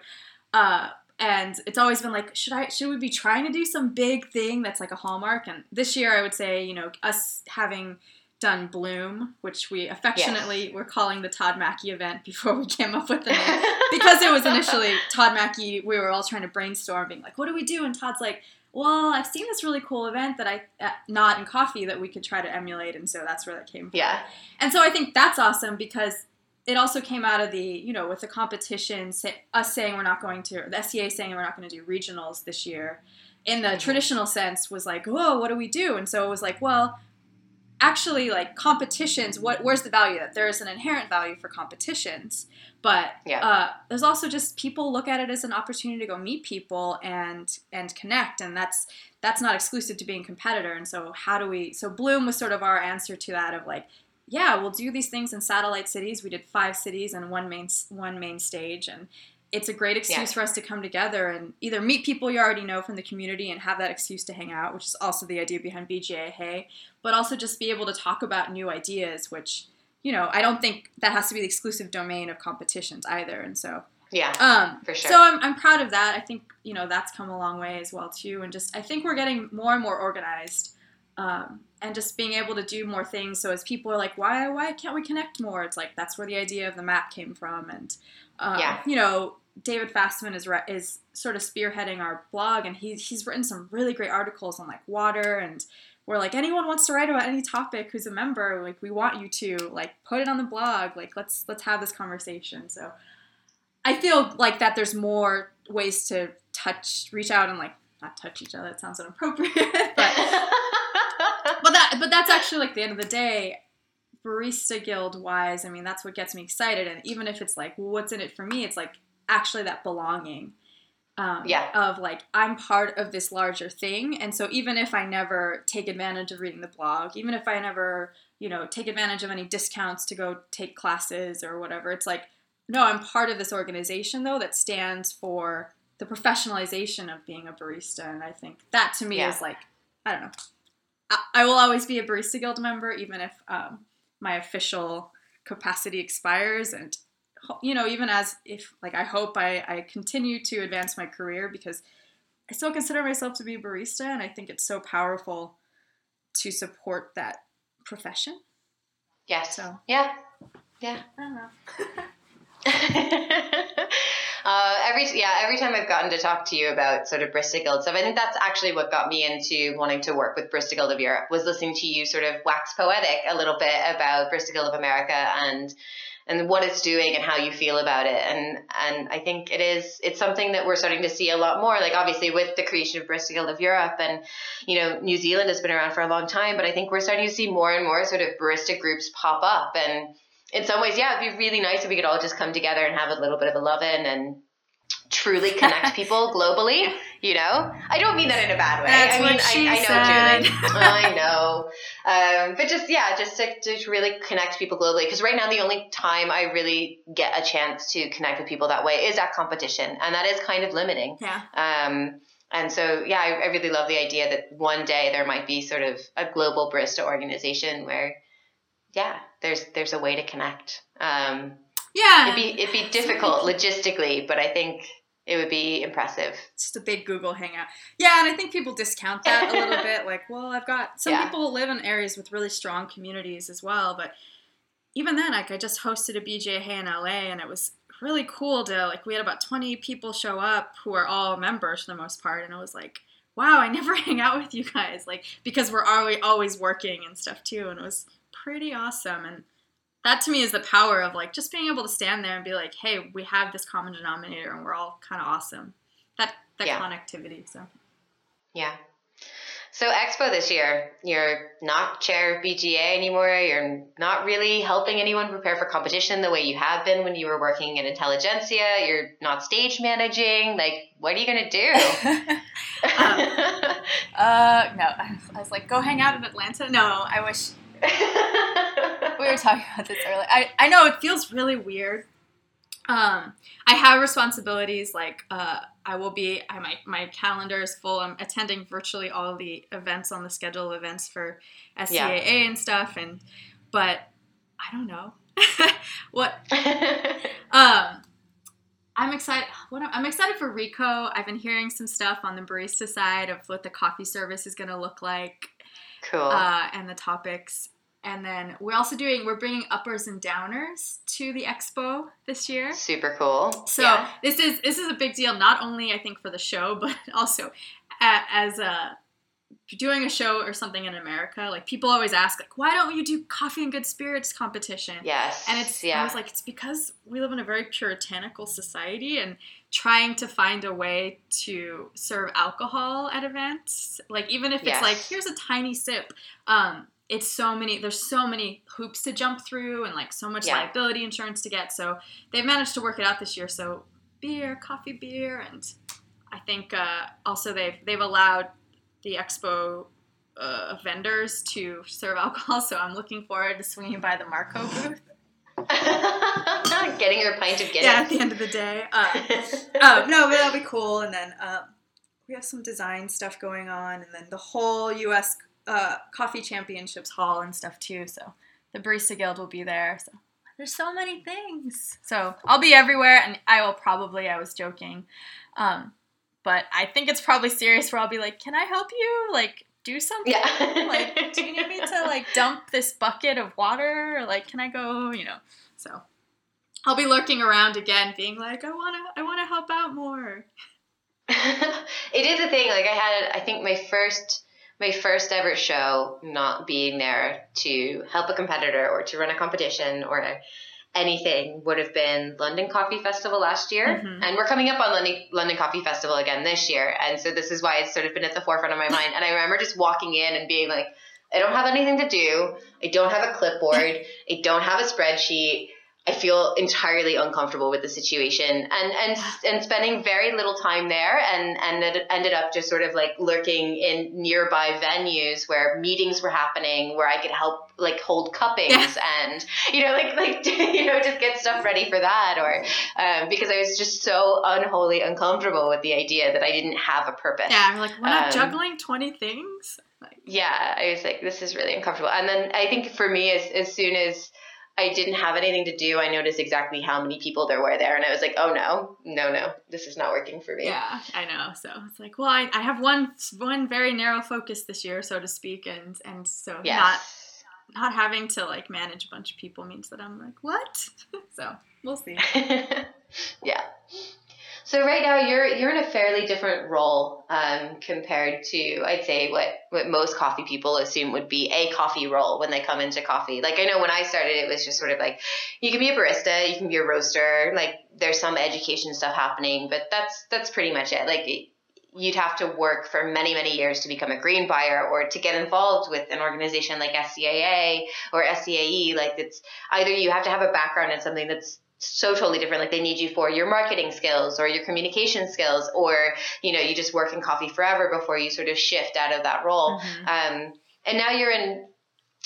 Speaker 2: Uh, and it's always been like, should I should we be trying to do some big thing that's like a hallmark? And this year, I would say, you know, us having done Bloom, which we affectionately were calling the Todd Mackey event before we came up with the name because it was initially Todd Mackey. We were all trying to brainstorm, being like, "What do we do?" And Todd's like, "Well, I've seen this really cool event that I uh, not in coffee that we could try to emulate," and so that's where that came from.
Speaker 1: yeah.
Speaker 2: And so I think that's awesome because it also came out of the you know with the competition, say, us saying we're not going to, the SCA saying we're not going to do regionals this year. In the
Speaker 1: Mhm.
Speaker 2: traditional sense, was like, whoa, what do we do? And so it was like, well, actually like competitions what where's the value that there is an inherent value for competitions but
Speaker 1: Yeah.
Speaker 2: uh, there's also just people look at it as an opportunity to go meet people and and connect and that's that's not exclusive to being competitor and so how do we so bloom was sort of our answer to that of like yeah we'll do these things in satellite cities we did five cities and one main one main stage and it's a great excuse
Speaker 1: Yeah.
Speaker 2: for us to come together and either meet people you already know from the community and have that excuse to hang out which is also the idea behind bga hey but also just be able to talk about new ideas which you know i don't think that has to be the exclusive domain of competitions either and so
Speaker 1: Yeah.
Speaker 2: um,
Speaker 1: For sure.
Speaker 2: So I'm, I'm proud of that. I think you know that's come a long way as well too, and just I think we're getting more and more organized, um, and just being able to do more things. So as people are like, why why can't we connect more? It's like that's where the idea of the map came from, and um,
Speaker 1: Yeah.
Speaker 2: you know David Fastman is re- is sort of spearheading our blog, and he's he's written some really great articles on like water and. We're like anyone wants to write about any topic who's a member, like we want you to like put it on the blog, like let's let's have this conversation. So I feel like that there's more ways to touch, reach out, and like not touch each other. That sounds inappropriate, but but that but that's actually like the end of the day. Barista Guild wise, I mean that's what gets me excited, and even if it's like, well, what's in it for me? It's like actually that belonging. Um,
Speaker 1: Yeah.
Speaker 2: Of like I'm part of this larger thing, and so even if I never take advantage of reading the blog, even if I never you know take advantage of any discounts to go take classes or whatever, it's like no, I'm part of this organization though that stands for the professionalization of being a barista, and I think that to me
Speaker 1: Yeah.
Speaker 2: is like I don't know. I, I will always be a barista guild member, even if um, my official capacity expires, and you know, even as if like I hope I, I continue to advance my career because I still consider myself to be a barista, and I think it's so powerful to support that profession.
Speaker 1: yes.
Speaker 2: So.
Speaker 1: Yeah. Yeah.
Speaker 2: I don't know.
Speaker 1: Uh, every yeah, every time I've gotten to talk to you about sort of Barista Guild stuff, I think that's actually what got me into wanting to work with Barista Guild of Europe was listening to you sort of wax poetic a little bit about Barista Guild of America and and what it's doing and how you feel about it. And and I think it is it's something that we're starting to see a lot more. Like obviously with the creation of Barista Guild of Europe and you know New Zealand has been around for a long time, but I think we're starting to see more and more sort of barista groups pop up. And in some ways, yeah, it'd be really nice if we could all just come together and have a little bit of a love in and truly connect people globally. You know, I don't mean that in a bad way.
Speaker 2: That's
Speaker 1: I mean, I, I know,
Speaker 2: said.
Speaker 1: Julie. I know. Um, but just yeah, just to, to really connect people globally. Because right now, the only time I really get a chance to connect with people that way is at competition, and that is kind of limiting.
Speaker 2: Yeah.
Speaker 1: Um, and so, yeah, I, I really love the idea that one day there might be sort of a global barista organization where, yeah, there's there's a way to connect. Um,
Speaker 2: Yeah.
Speaker 1: it'd be it'd be difficult logistically, but I think it would be impressive.
Speaker 2: just a big Google hangout. Yeah, and I think people discount that a little bit. Like, well, I've got some
Speaker 1: Yeah.
Speaker 2: people live in areas with really strong communities as well, but even then, like, I just hosted a BGA in LA, and it was really cool to like. We had about twenty people show up who are all members for the most part, and it was like, wow, I never hang out with you guys, like, because we're always always working and stuff too, and it was pretty awesome and. That to me is the power of like just being able to stand there and be like, "Hey, we have this common denominator, and we're all kind of awesome." That that
Speaker 1: Yeah.
Speaker 2: connectivity. So
Speaker 1: Yeah. So Expo this year, you're not chair of BGA anymore. You're not really helping anyone prepare for competition the way you have been when you were working in Intelligentsia. You're not stage managing. Like, what are you gonna do?
Speaker 2: uh, no, I was like, go hang out in Atlanta. No, I wish we were talking about this earlier. I, I know it feels really weird. Um, I have responsibilities like uh, I will be. I my my calendar is full. I'm attending virtually all the events on the schedule of events for SCAA and stuff. And but I don't know what um, I'm excited. What am- I'm excited for Re:co. I've been hearing some stuff on the barista side of what the coffee service is going to look like,
Speaker 1: cool.
Speaker 2: uh, and the topics. And then we're also doing we're bringing uppers and downers to the expo this year.
Speaker 1: Super cool.
Speaker 2: So
Speaker 1: Yeah.
Speaker 2: this is this is a big deal, not only I think for the show, but also as a doing a show or something in America. Like people always ask, like, why don't you do Coffee in Good Spirits competition?
Speaker 1: Yes.
Speaker 2: And it's
Speaker 1: yeah.
Speaker 2: I was like, it's because we live in a very puritanical society and trying to find a way to serve alcohol at events. Like even if it's like, here's a tiny sip, um, it's so many there's so many hoops to jump through and like so much
Speaker 1: Yeah.
Speaker 2: liability insurance to get. So they've managed to work it out this year. So beer, coffee beer, and I think uh, also they've they've allowed the expo uh, vendors to serve alcohol. So I'm looking forward to swinging by the Marco booth.
Speaker 1: Not getting your pint of Guinness.
Speaker 2: Yeah, at the end of the day. Uh, oh no, but that'll be cool. And then um, we have some design stuff going on, and then the whole U.S. Uh, Coffee Championships hall and stuff too. So the Barista Guild will be there. So there's so many things. So I'll be everywhere, and I will probably. I was joking, um, but I think it's probably serious. Where I'll be like, "Can I help you? Like, do something?
Speaker 1: yeah.
Speaker 2: like, do you need me to like dump this bucket of water? Or, like, can I go? You know?" So I'll be lurking around again, being like, "I wanna, I wanna help out more."
Speaker 1: it is a thing. Like I had, I think my first, my first ever show, not being there to help a competitor or to run a competition or anything, would have been London Coffee Festival last year,
Speaker 2: Mhm.
Speaker 1: and we're coming up on London London Coffee Festival again this year, and so this is why it's sort of been at the forefront of my mind. And I remember just walking in and being like, I don't have anything to do. I don't have a clipboard. I don't have a spreadsheet. I feel entirely uncomfortable with the situation and and and spending very little time there and and it ended up just sort of like lurking in nearby venues where meetings were happening where I could help like hold cuppings
Speaker 2: Yeah.
Speaker 1: and you know like like you know just get stuff ready for that or um, because I was just so unholy uncomfortable with the idea that I didn't have a purpose.
Speaker 2: Yeah, I'm like, we're not
Speaker 1: Um,
Speaker 2: juggling twenty things. Like,
Speaker 1: yeah, I was like, this is really uncomfortable. And then I think for me, as, as soon as I didn't have anything to do, I noticed exactly how many people there were there. And I was like, oh no, no, no, this is not working for me.
Speaker 2: yeah, I know. So it's like, well, I, I have one one very narrow focus this year, so to speak, and and so not not having to like manage a bunch of people means that I'm like, what? so we'll see.
Speaker 1: yeah. So right now you're you're in a fairly different role um, compared to I'd say what what most coffee people assume would be a coffee role when they come into coffee. Like I know when I started, it was just sort of like you can be a barista, you can be a roaster. Like there's some education stuff happening, but that's that's pretty much it. Like you'd have to work for many many years to become a green buyer or to get involved with an organization like SCAA or SCAE. Like it's either you have to have a background in something that's so totally different. Like they need you for your marketing skills or your communication skills or you know you just work in coffee forever before you sort of shift out of that role. Mm-hmm. um, and now you're in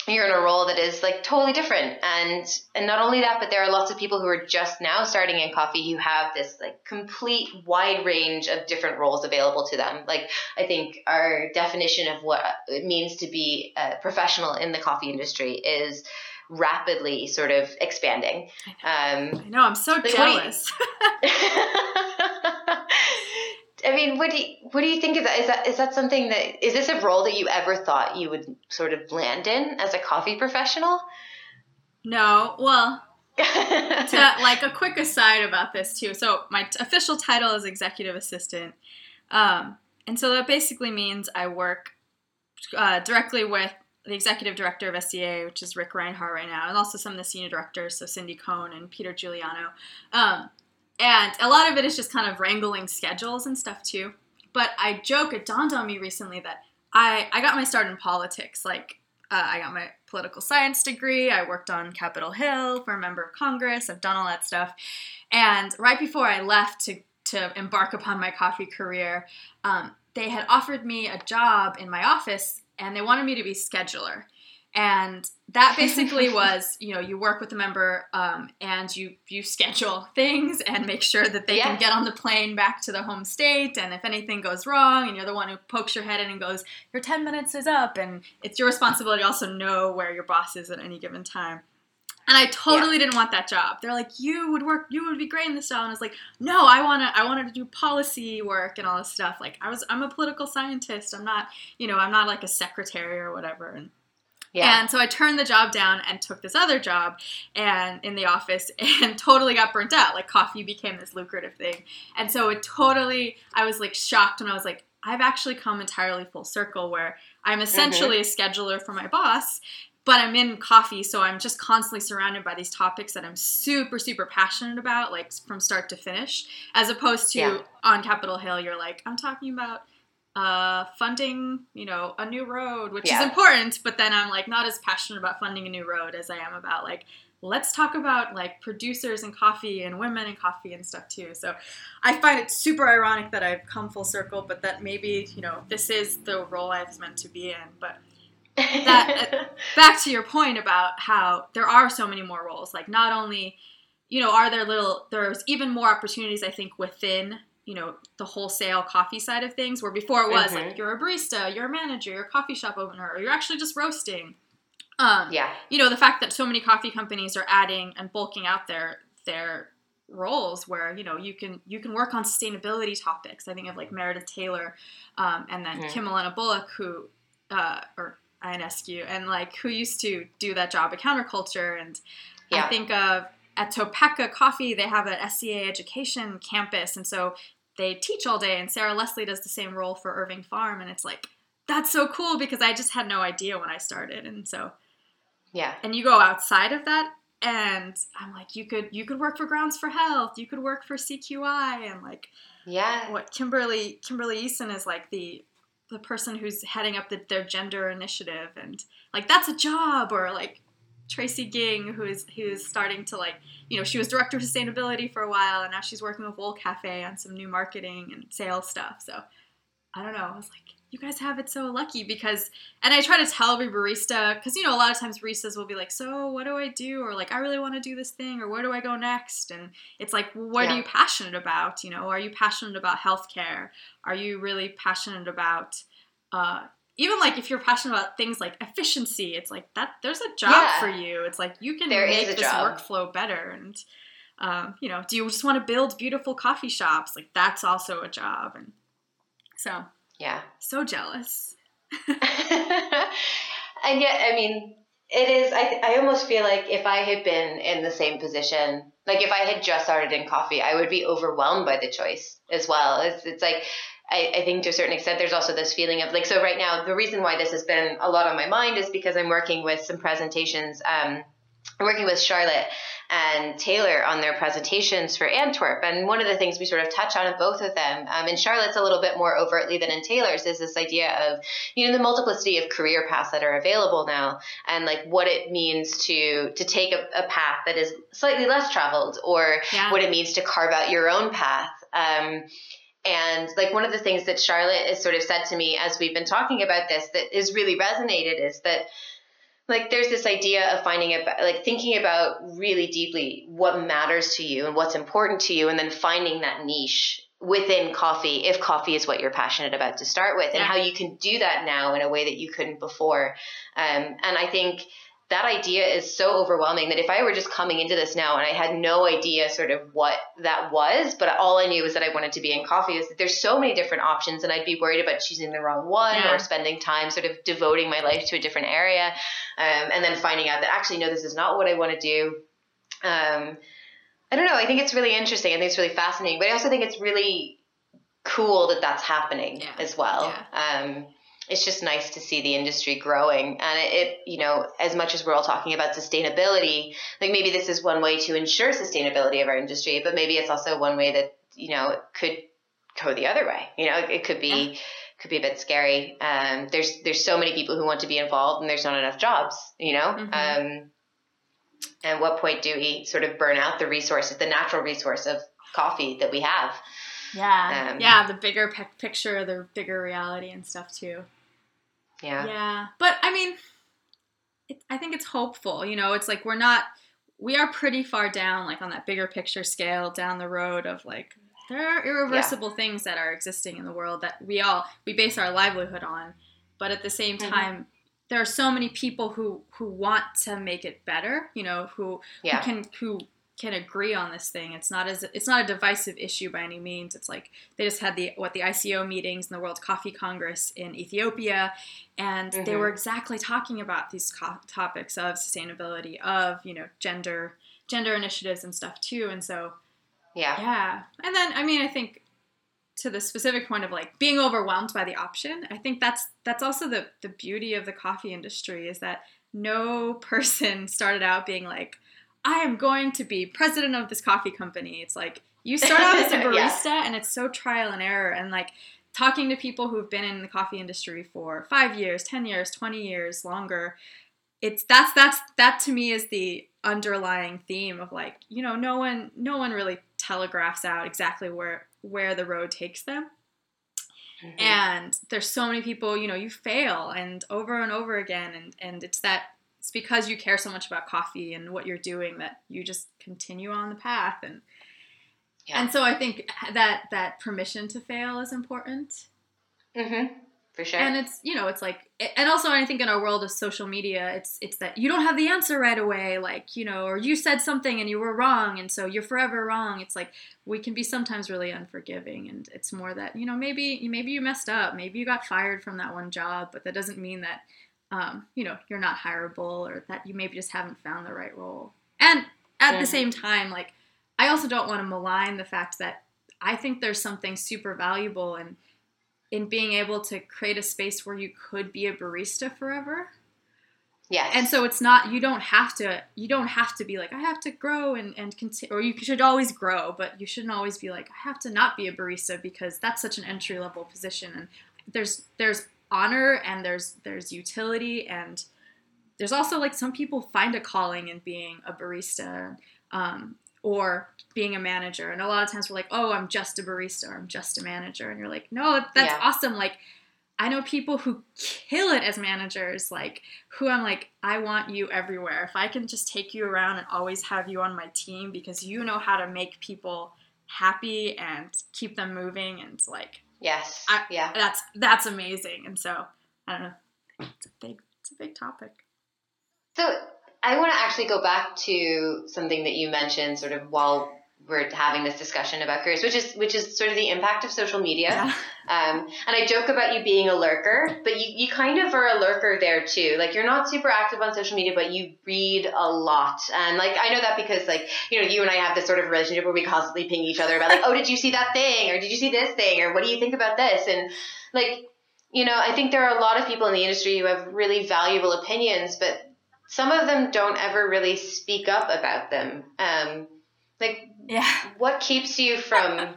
Speaker 1: you're in a role that is like totally different. And and not only that but there are lots of people who are just now starting in coffee who have this like complete wide range of different roles available to them. Like i think our definition of what it means to be a professional in the coffee industry is rapidly sort of expanding.
Speaker 2: Um, I know, I'm so jealous.
Speaker 1: I mean, what do you, what do you think of that? Is that is that something that is this a role that you ever thought you would sort of land in as a coffee professional?
Speaker 2: No. Well, to like a quick aside about this too. So my t- official title is executive assistant, um, and so that basically means I work uh, directly with the executive director of SCAA, which is Ric Rhinehart right now, and also some of the senior directors, so Cindy Cohn and Peter Giuliano. Um, and a lot of it is just kind of wrangling schedules and stuff too. But I joke, it dawned on me recently that I, I got my start in politics. Like, uh, I got my political science degree. I worked on Capitol Hill for a member of Congress. I've done all that stuff. And right before I left to, to embark upon my coffee career, um, they had offered me a job in my office and they wanted me to be scheduler. And that basically was, you know, you work with a member um, and you you schedule things and make sure that they yeah. can get on the plane back to the home state. And if anything goes wrong, and you're the one who pokes your head in and goes, "Your 10 minutes is up," and it's your responsibility to also know where your boss is at any given time. And I totally yeah. didn't want that job. They're like, you would work, you would be great in this job. And I was like, no, I want to, I wanted to do policy work and all this stuff. Like I was, I'm a political scientist. I'm not, you know, I'm not like a secretary or whatever. And yeah. And so I turned the job down and took this other job and in the office and totally got burnt out. Like coffee became this lucrative thing. And so it totally I was like shocked when I was like, I've actually come entirely full circle where I'm essentially mm-hmm. a scheduler for my boss but I'm in coffee, so I'm just constantly surrounded by these topics that I'm super, super passionate about, like from start to finish. As opposed to yeah. on Capitol Hill, you're like, I'm talking about uh, funding, you know, a new road, which yeah. is important, but then I'm like not as passionate about funding a new road as I am about like let's talk about like producers and coffee and women and coffee and stuff too. So I find it super ironic that I've come full circle, but that maybe, you know, this is the role I was meant to be in. But that uh, back to your point about how there are so many more roles like not only you know are there little there's even more opportunities i think within you know the wholesale coffee side of things where before it was mm-hmm. like you're a barista you're a manager you're a coffee shop owner or you're actually just roasting um, yeah you know the fact that so many coffee companies are adding and bulking out their their roles where you know you can you can work on sustainability topics i think of like meredith taylor um, and then mm-hmm. kim Elena Bullock who uh, or Ionescu and like who used to do that job at Counter Culture and yeah. I think of at Topeca Coffee they have an SCA education campus and so they teach all day and Sarah Leslie does the same role for Irving Farm and it's like that's so cool because I just had no idea when I started and so yeah and you go outside of that and I'm like you could you could work for Grounds for Health you could work for CQI and like yeah what Kimberly Kimberly Easson is like the the person who's heading up the, their gender initiative and like that's a job or like Tracy Ging who is who's starting to like you know she was director of sustainability for a while and now she's working with Wool Cafe on some new marketing and sales stuff so I don't know I was like you guys have it so lucky because and i try to tell every barista because you know a lot of times baristas will be like so what do i do or like i really want to do this thing or where do i go next and it's like what yeah. are you passionate about you know are you passionate about healthcare are you really passionate about uh, even like if you're passionate about things like efficiency it's like that there's a job yeah. for you it's like you can there make this job. workflow better and um, you know do you just want to build beautiful coffee shops like that's also a job and so yeah. So jealous.
Speaker 1: and yet, I mean, it is, I, I almost feel like if I had been in the same position, Like if I had just started in coffee, I would be overwhelmed by the choice as well. It's, it's like, I, I think to a certain extent, there's also this feeling of like, so right now, the reason why this has been a lot on my mind is because I'm working with some presentations. Um, working with Charlotte and Taylor on their presentations for Antwerp. And one of the things we sort of touch on in both of them, um, in Charlotte's a little bit more overtly than in Taylor's, is this idea of, you know, the multiplicity of career paths that are available now and like what it means to to take a, a path that is slightly less traveled or yeah. what it means to carve out your own path. Um, and like one of the things that Charlotte has sort of said to me as we've been talking about this that is really resonated is that like there's this idea of finding about like thinking about really deeply what matters to you and what's important to you and then finding that niche within coffee if coffee is what you're passionate about to start with and how you can do that now in a way that you couldn't before. Um, and i think that idea is so overwhelming that if I were just coming into this now and I had no idea sort of what that was, but all I knew was that I wanted to be in coffee, is that there's so many different options and I'd be worried about choosing the wrong one yeah. or spending time sort of devoting my life to a different area um, and then finding out that actually, no, this is not what I want to do. Um, I don't know. I think it's really interesting. I think it's really fascinating, but I also think it's really cool that that's happening yeah. as well. Yeah. Um, it's just nice to see the industry growing. And it, it, you know as much as we're all talking about sustainability like maybe this is one way to ensure sustainability of our industry but maybe it's also one way that you know it could go the other way. You know it could be yeah. could be a bit scary. Um, there's there's so many people who want to be involved and there's not enough jobs you know? Mm-hmm. um, and what point do we sort of burn out the resources the natural resource of coffee that we have?
Speaker 2: Yeah. Um, yeah the bigger pe- picture the bigger reality and stuff too
Speaker 1: yeah.
Speaker 2: Yeah. But I mean, it, I think it's hopeful. You know, it's like we're not, we are pretty far down, like on that bigger picture scale down the road of like, there are irreversible yeah. things that are existing in the world that we all, we base our livelihood on. But at the same mm-hmm. time, mm-hmm. there are so many people who, who want to make it better, you know, who, yeah. who can, who can agree on this thing. It's not as it's not a divisive issue by any means. It's like they just had the what the ICO meetings and the World Coffee Congress in Ethiopia, and mm-hmm. they were exactly talking about these co- topics of sustainability, of you know gender gender initiatives and stuff too. And so,
Speaker 1: yeah,
Speaker 2: yeah. And then I mean, I think to the specific point of like being overwhelmed by the option, I think that's that's also the the beauty of the coffee industry is that no person started out being like I am going to be president of this coffee company. It's like you start out as a barista yeah. and it's so trial and error and like talking to people who've been in the coffee industry for 5 years, 10 years, 20 years, longer. It's that's that's that to me is the underlying theme of like, you know, no one no one really telegraphs out exactly where where the road takes them. Mm-hmm. And there's so many people, you know, you fail and over and over again and and it's that it's because you care so much about coffee and what you're doing that you just continue on the path and yeah. and so I think that that permission to fail is important.
Speaker 1: Mm-hmm. For sure.
Speaker 2: And it's you know it's like and also I think in our world of social media it's it's that you don't have the answer right away like you know or you said something and you were wrong and so you're forever wrong. It's like we can be sometimes really unforgiving and it's more that you know maybe maybe you messed up maybe you got fired from that one job but that doesn't mean that um, you know, you're not hireable or that you maybe just haven't found the right role. And at mm-hmm. the same time, like, I also don't want to malign the fact that I think there's something super valuable in in being able to create a space where you could be a barista forever.
Speaker 1: Yes.
Speaker 2: And so it's not you don't have to you don't have to be like I have to grow and and continue or you should always grow, but you shouldn't always be like I have to not be a barista because that's such an entry level position and there's there's honor and there's there's utility and there's also like some people find a calling in being a barista um, or being a manager. And a lot of times we're like oh i'm just a barista or i'm just a manager. And you're like no that's yeah. awesome. Like i know people who kill it as managers like who i'm like i want you everywhere. If i can just take you around and always have you on my team because you know how to make people happy and keep them moving and like
Speaker 1: Yes.
Speaker 2: I,
Speaker 1: yeah.
Speaker 2: That's that's amazing. And so I don't know. It's a big it's a big topic.
Speaker 1: So I want to actually go back to something that you mentioned sort of while we're having this discussion about careers, which is which is sort of the impact of social media.
Speaker 2: Yeah.
Speaker 1: Um, and I joke about you being a lurker, but you, you kind of are a lurker there too. Like you're not super active on social media, but you read a lot. And like I know that because like you know you and I have this sort of relationship where we constantly ping each other about like oh did you see that thing or did you see this thing or what do you think about this and like you know I think there are a lot of people in the industry who have really valuable opinions, but some of them don't ever really speak up about them. Um, like
Speaker 2: Yeah.
Speaker 1: what keeps you from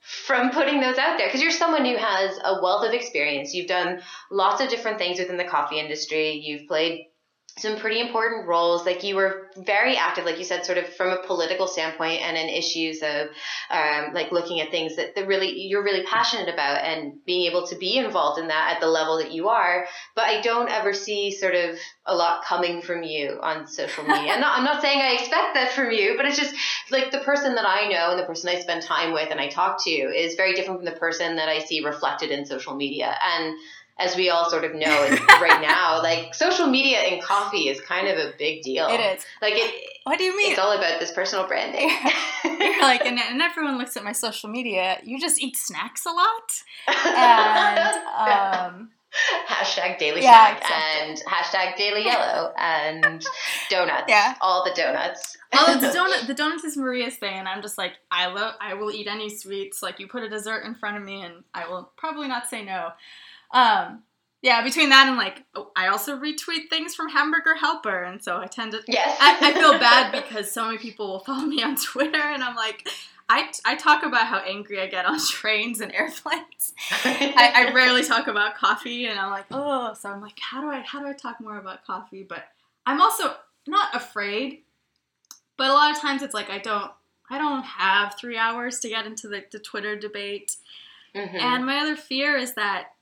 Speaker 1: from putting those out there? Because you're someone who has a wealth of experience. You've done lots of different things within the coffee industry. You've played some pretty important roles. Like you were very active like you said sort of from a political standpoint and in issues of um, like looking at things that, really you're really passionate about and being able to be involved in that at the level that you are. But i don't ever see sort of a lot coming from you on social media. I'm, not, I'm not saying i expect that from you but it's just like the person that i know and the person i spend time with and i talk to is very different from the person that i see reflected in social media. And as we all sort of know right now, like social media and coffee is kind of a big deal.
Speaker 2: It is.
Speaker 1: Like it.
Speaker 2: What do you mean?
Speaker 1: It's all about this personal branding.
Speaker 2: You're like, and, and everyone looks at my social media. You just eat snacks a lot, and um,
Speaker 1: hashtag daily
Speaker 2: Yeah,
Speaker 1: snack and hashtag daily yellow and donuts.
Speaker 2: Yeah.
Speaker 1: all the donuts.
Speaker 2: oh, the donut, the donuts is Maria's thing, and I'm just like, I love, I will eat any sweets. Like you put a dessert in front of me, and I will probably not say no. Um, yeah, between that and like, oh, I also retweet things from Hamburger Helper, and so I tend to.
Speaker 1: Yes.
Speaker 2: I, I feel bad because so many people will follow me on Twitter, and I'm like, I, I talk about how angry I get on trains and airplanes. I, I rarely talk about coffee, and I'm like, oh, so I'm like, how do I how do I talk more about coffee? But I'm also not afraid, but a lot of times it's like I don't I don't have three hours to get into the, the Twitter debate,
Speaker 1: Mhm.
Speaker 2: and my other fear is that,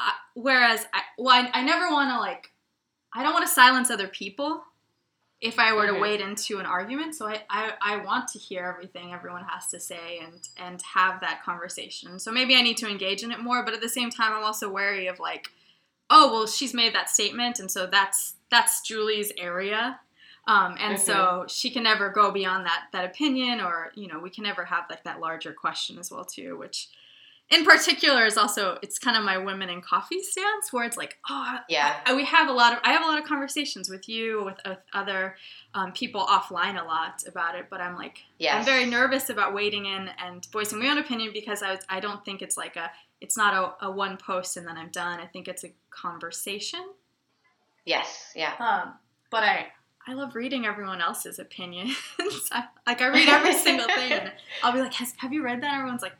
Speaker 2: I, whereas I well I, I never want to like I don't want to silence other people if I were to wade into an argument. So I, I, I want to hear everything everyone has to say and and have that conversation. So maybe I need to engage in it more, but at the same time I'm also wary of like, oh well she's made that statement and so that's that's Julie's area. Um, and so she can never go beyond that that opinion or you know we can never have like that larger question as well too which in particular is also it's kind of my women in coffee stance where it's like oh
Speaker 1: Yeah.
Speaker 2: I, we have a lot of I have a lot of conversations with you with, with other um, people offline a lot about it but I'm like
Speaker 1: Yes.
Speaker 2: I'm very nervous about wading in and voicing my own opinion because I, was, I don't think it's like a it's not a, a one post and then I'm done I think it's a conversation
Speaker 1: Yes. Yeah.
Speaker 2: um, but I I love reading everyone else's opinions I, like I read every single thing and I'll be like Has, have you read that everyone's like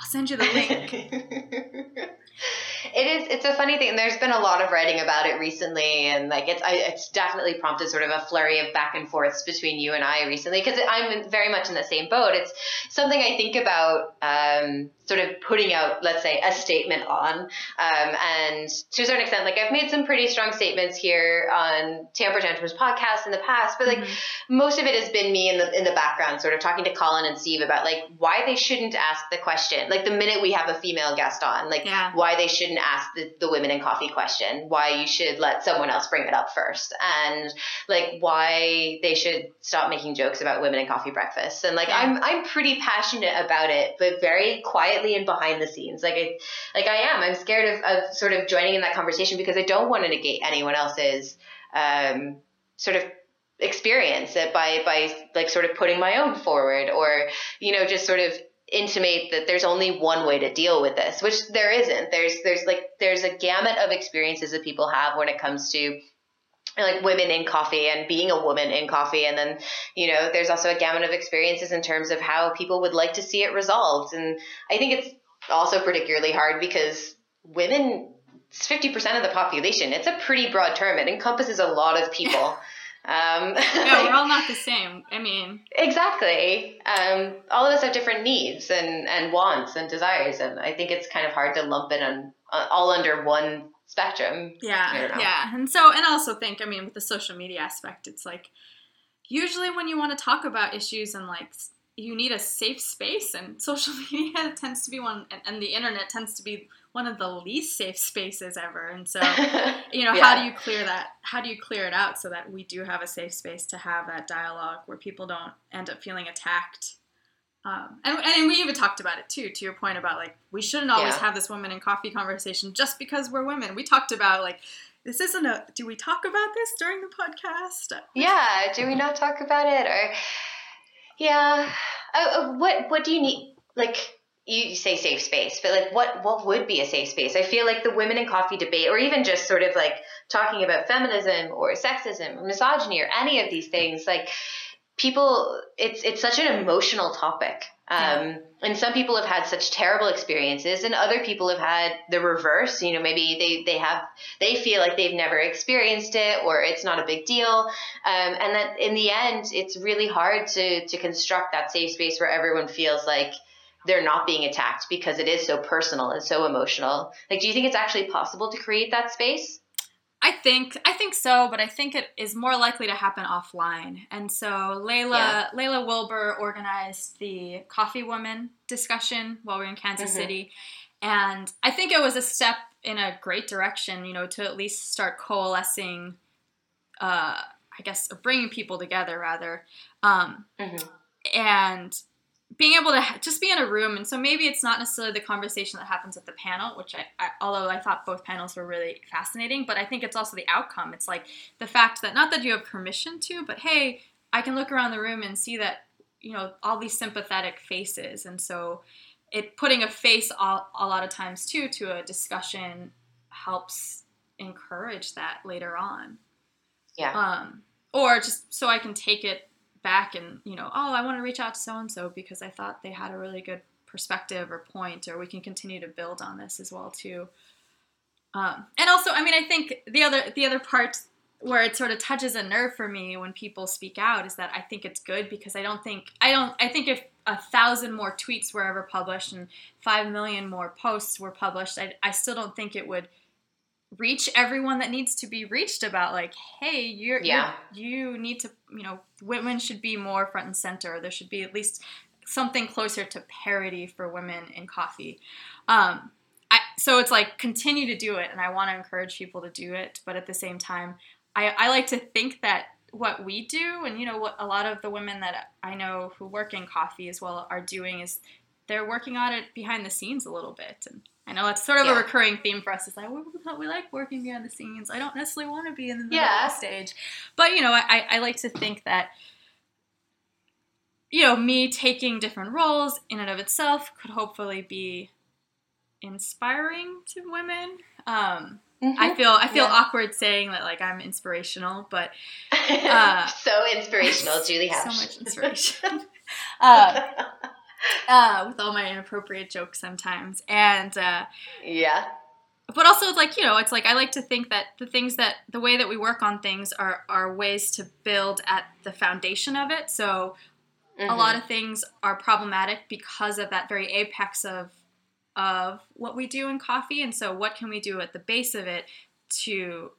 Speaker 2: I'll send you the link
Speaker 1: it is it's a funny thing there's been a lot of writing about it recently and like it's I, it's definitely prompted sort of a flurry of back and forths between you and i recently because i'm very much in the same boat it's something i think about um, sort of putting out let's say a statement on um, and to a certain extent like i've made some pretty strong statements here on tamper tantrums podcast in the past but like
Speaker 2: Mhm.
Speaker 1: most of it has been me in the in the background, sort of talking to Colin and Steve about like why they shouldn't ask the question. Like the minute we have a female guest on, like
Speaker 2: Yeah.
Speaker 1: why they shouldn't ask the, the women in coffee question, why you should let someone else bring it up first, and like why they should stop making jokes about women in coffee breakfast. And like
Speaker 2: Yeah.
Speaker 1: I'm I'm pretty passionate about it, but very quietly and behind the scenes. Like I like I am. I'm scared of, of sort of joining in that conversation because I don't want to negate anyone else's um, sort of experience it by by like sort of putting my own forward or you know just sort of intimate that there's only one way to deal with this which there isn't. There's there's like there's a gamut of experiences that people have when it comes to like women in coffee and being a woman in coffee. And then you know there's also a gamut of experiences in terms of how people would like to see it resolved. And i think it's also particularly hard because women it's 50% of the population it's a pretty broad term. It encompasses a lot of people um,
Speaker 2: yeah we're all not the same I mean
Speaker 1: Exactly. Um, all of us have different needs and, and wants and desires, and I think it's kind of hard to lump it on uh, all under one spectrum.
Speaker 2: Yeah, yeah. And so, and also think, I mean, with the social media aspect, it's like usually when you want to talk about issues and like you need a safe space and social media tends to be one and, and, the internet tends to be one of the least safe spaces ever and so you know yeah. how do you clear that how do you clear it out so that we do have a safe space to have that dialogue where people don't end up feeling attacked um, and, and we even talked about it too to your point about like we shouldn't always yeah. have this woman in coffee conversation just because we're women we talked about like this isn't a do we talk about this during the podcast
Speaker 1: yeah do we not talk about it or yeah. Uh, uh, what What do you need? Like you say safe space, but like what what would be a safe space? I feel like the women in coffee debate, or even just sort of like talking about feminism or sexism or misogyny or any of these things, like people, it's it's such an emotional topic. Um, and some people have had such terrible experiences and other people have had the reverse you know maybe they, they have they feel like they've never experienced it or it's not a big deal um, and that in the end it's really hard to to construct that safe space where everyone feels like they're not being attacked because it is so personal and so emotional like do you think it's actually possible to create that space
Speaker 2: I think I think so, but I think it is more likely to happen offline. And so Layla yeah. Layla Wilbur organized the Coffee Woman discussion while we were in Kansas mm-hmm. City, and I think it was a step in a great direction. You know, to at least start coalescing. Uh, I guess bringing people together rather, um, mm-hmm. and being able to just be in a room and so maybe it's not necessarily the conversation that happens at the panel which I, I, although i thought both panels were really fascinating but i think it's also the outcome. It's like the fact that not that you have permission to but hey i can look around the room and see that you know all these sympathetic faces and so it putting a face all, a lot of times too to a discussion helps encourage that later on.
Speaker 1: Yeah.
Speaker 2: Um or just so i can take it back and you know oh i want to reach out to so and so because i thought they had a really good perspective or point or we can continue to build on this as well too. Um, and also i mean i think the other the other part where it sort of touches a nerve for me when people speak out is that i think it's good because i don't think i don't i think if a thousand more tweets were ever published and five million more posts were published i, I still don't think it would reach everyone that needs to be reached about like hey you're yeah. you you need to you know women should be more front and center. There should be at least something closer to parity for women in coffee. Um I, so it's like continue to do it and i want to encourage people to do it but at the same time I, I like to think that what we do and you know what a lot of the women that i know who work in coffee as well are doing is they're working on it behind the scenes a little bit and I know it's sort of yeah. a recurring theme for us. Is like we, we like working behind the scenes. I don't necessarily want to be in the middle yeah. of the stage, but you know, I, I like to think that you know me taking different roles in and of itself could hopefully be inspiring to women. Um, mm-hmm. I feel I feel yeah. awkward saying that like I'm inspirational, but
Speaker 1: uh, so inspirational, Julie.
Speaker 2: Has so much inspiration. uh, uh, with all my inappropriate jokes sometimes. And uh,
Speaker 1: yeah.
Speaker 2: But also, it's like, you know, it's like I like to think that the things that the way that we work on things are, are ways to build at the foundation of it. So mm-hmm. a lot of things are problematic because of that very apex of of what we do in coffee. And so, what can we do at the base of it to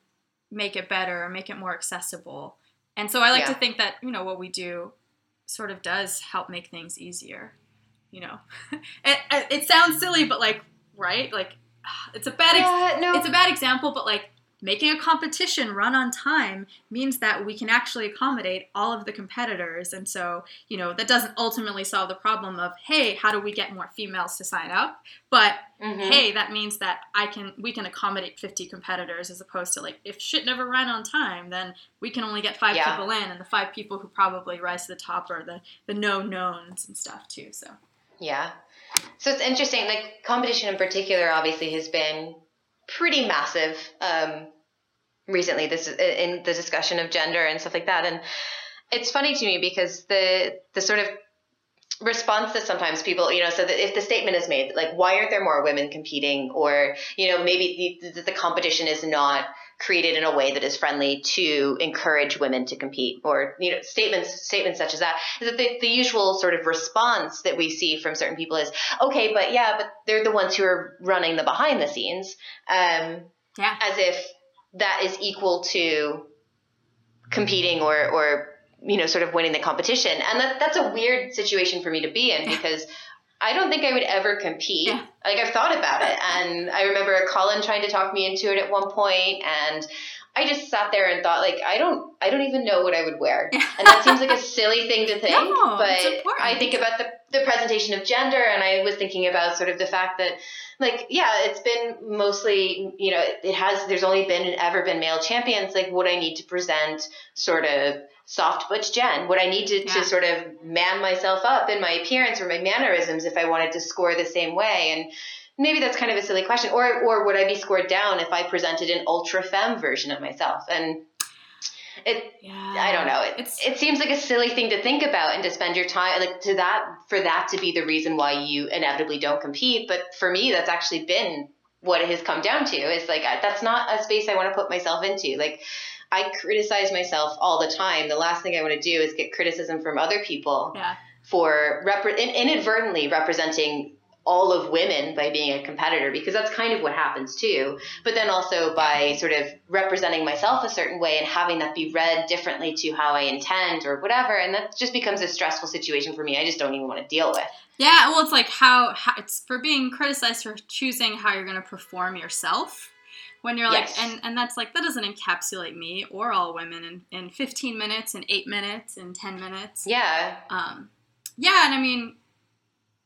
Speaker 2: make it better or make it more accessible? And so, I like yeah. to think that you know what we do sort of does help make things easier you know, it, it sounds silly, but like, right? Like, it's a bad, ex- yeah, no. it's a bad example, but like making a competition run on time means that we can actually accommodate all of the competitors. And so, you know, that doesn't ultimately solve the problem of, hey, how do we get more females to sign up? But mm-hmm. hey, that means that I can we can accommodate 50 competitors as opposed to like if shit never ran on time, then we can only get five yeah. people in and the five people who probably rise to the top are the the no knowns and stuff too. So
Speaker 1: yeah. So it's interesting. Like competition in particular, obviously, has been pretty massive um, recently. This in the discussion of gender and stuff like that, and it's funny to me because the the sort of response that sometimes people, you know, so that if the statement is made, like, why aren't there more women competing, or you know, maybe the, the competition is not created in a way that is friendly to encourage women to compete. Or you know statements statements such as that. Is that the, the usual sort of response that we see from certain people is okay but yeah but they're the ones who are running the behind the scenes um,
Speaker 2: yeah.
Speaker 1: as if that is equal to competing or or you know, sort of winning the competition. And that, that's a weird situation for me to be in because I don't think I would ever compete.
Speaker 2: Yeah.
Speaker 1: Like I've thought about it, and I remember Colin trying to talk me into it at one point, and I just sat there and thought, like, I don't, I don't even know what I would wear, and that seems like a silly thing to think,
Speaker 2: No,
Speaker 1: but. I think about the the presentation of gender, and I was thinking about sort of the fact that, like, yeah, it's been mostly, you know, it has. There's only been and ever been male champions. Like, would I need to present sort of soft butch Jen? Would I need to,
Speaker 2: Yeah.
Speaker 1: to sort of man myself up in my appearance or my mannerisms if I wanted to score the same way? And maybe that's kind of a silly question. Or or would I be scored down if I presented an ultra femme version of myself? And it
Speaker 2: Yeah.
Speaker 1: I don't know. It,
Speaker 2: It's
Speaker 1: it seems like a silly thing to think about and to spend your time like to that for that to be the reason why you inevitably don't compete. But for me, that's actually been what it has come down to. Is like that's not a space I want to put myself into. Like I criticize myself all the time. The last thing I want to do is get criticism from other people
Speaker 2: yeah.
Speaker 1: for repre- inadvertently representing all of women by being a competitor because that's kind of what happens too but then also by sort of representing myself a certain way and having that be read differently to how i intend or whatever and that just becomes a stressful situation for me i just don't even want to deal with
Speaker 2: Yeah, well, it's like how, how it's for being criticized for choosing how you're going to perform yourself. When you're
Speaker 1: Yes.
Speaker 2: like, and, and that's like, that doesn't encapsulate me or all women in, in 15 minutes, in 8 minutes, in 10 minutes.
Speaker 1: yeah
Speaker 2: Um, yeah, and I mean,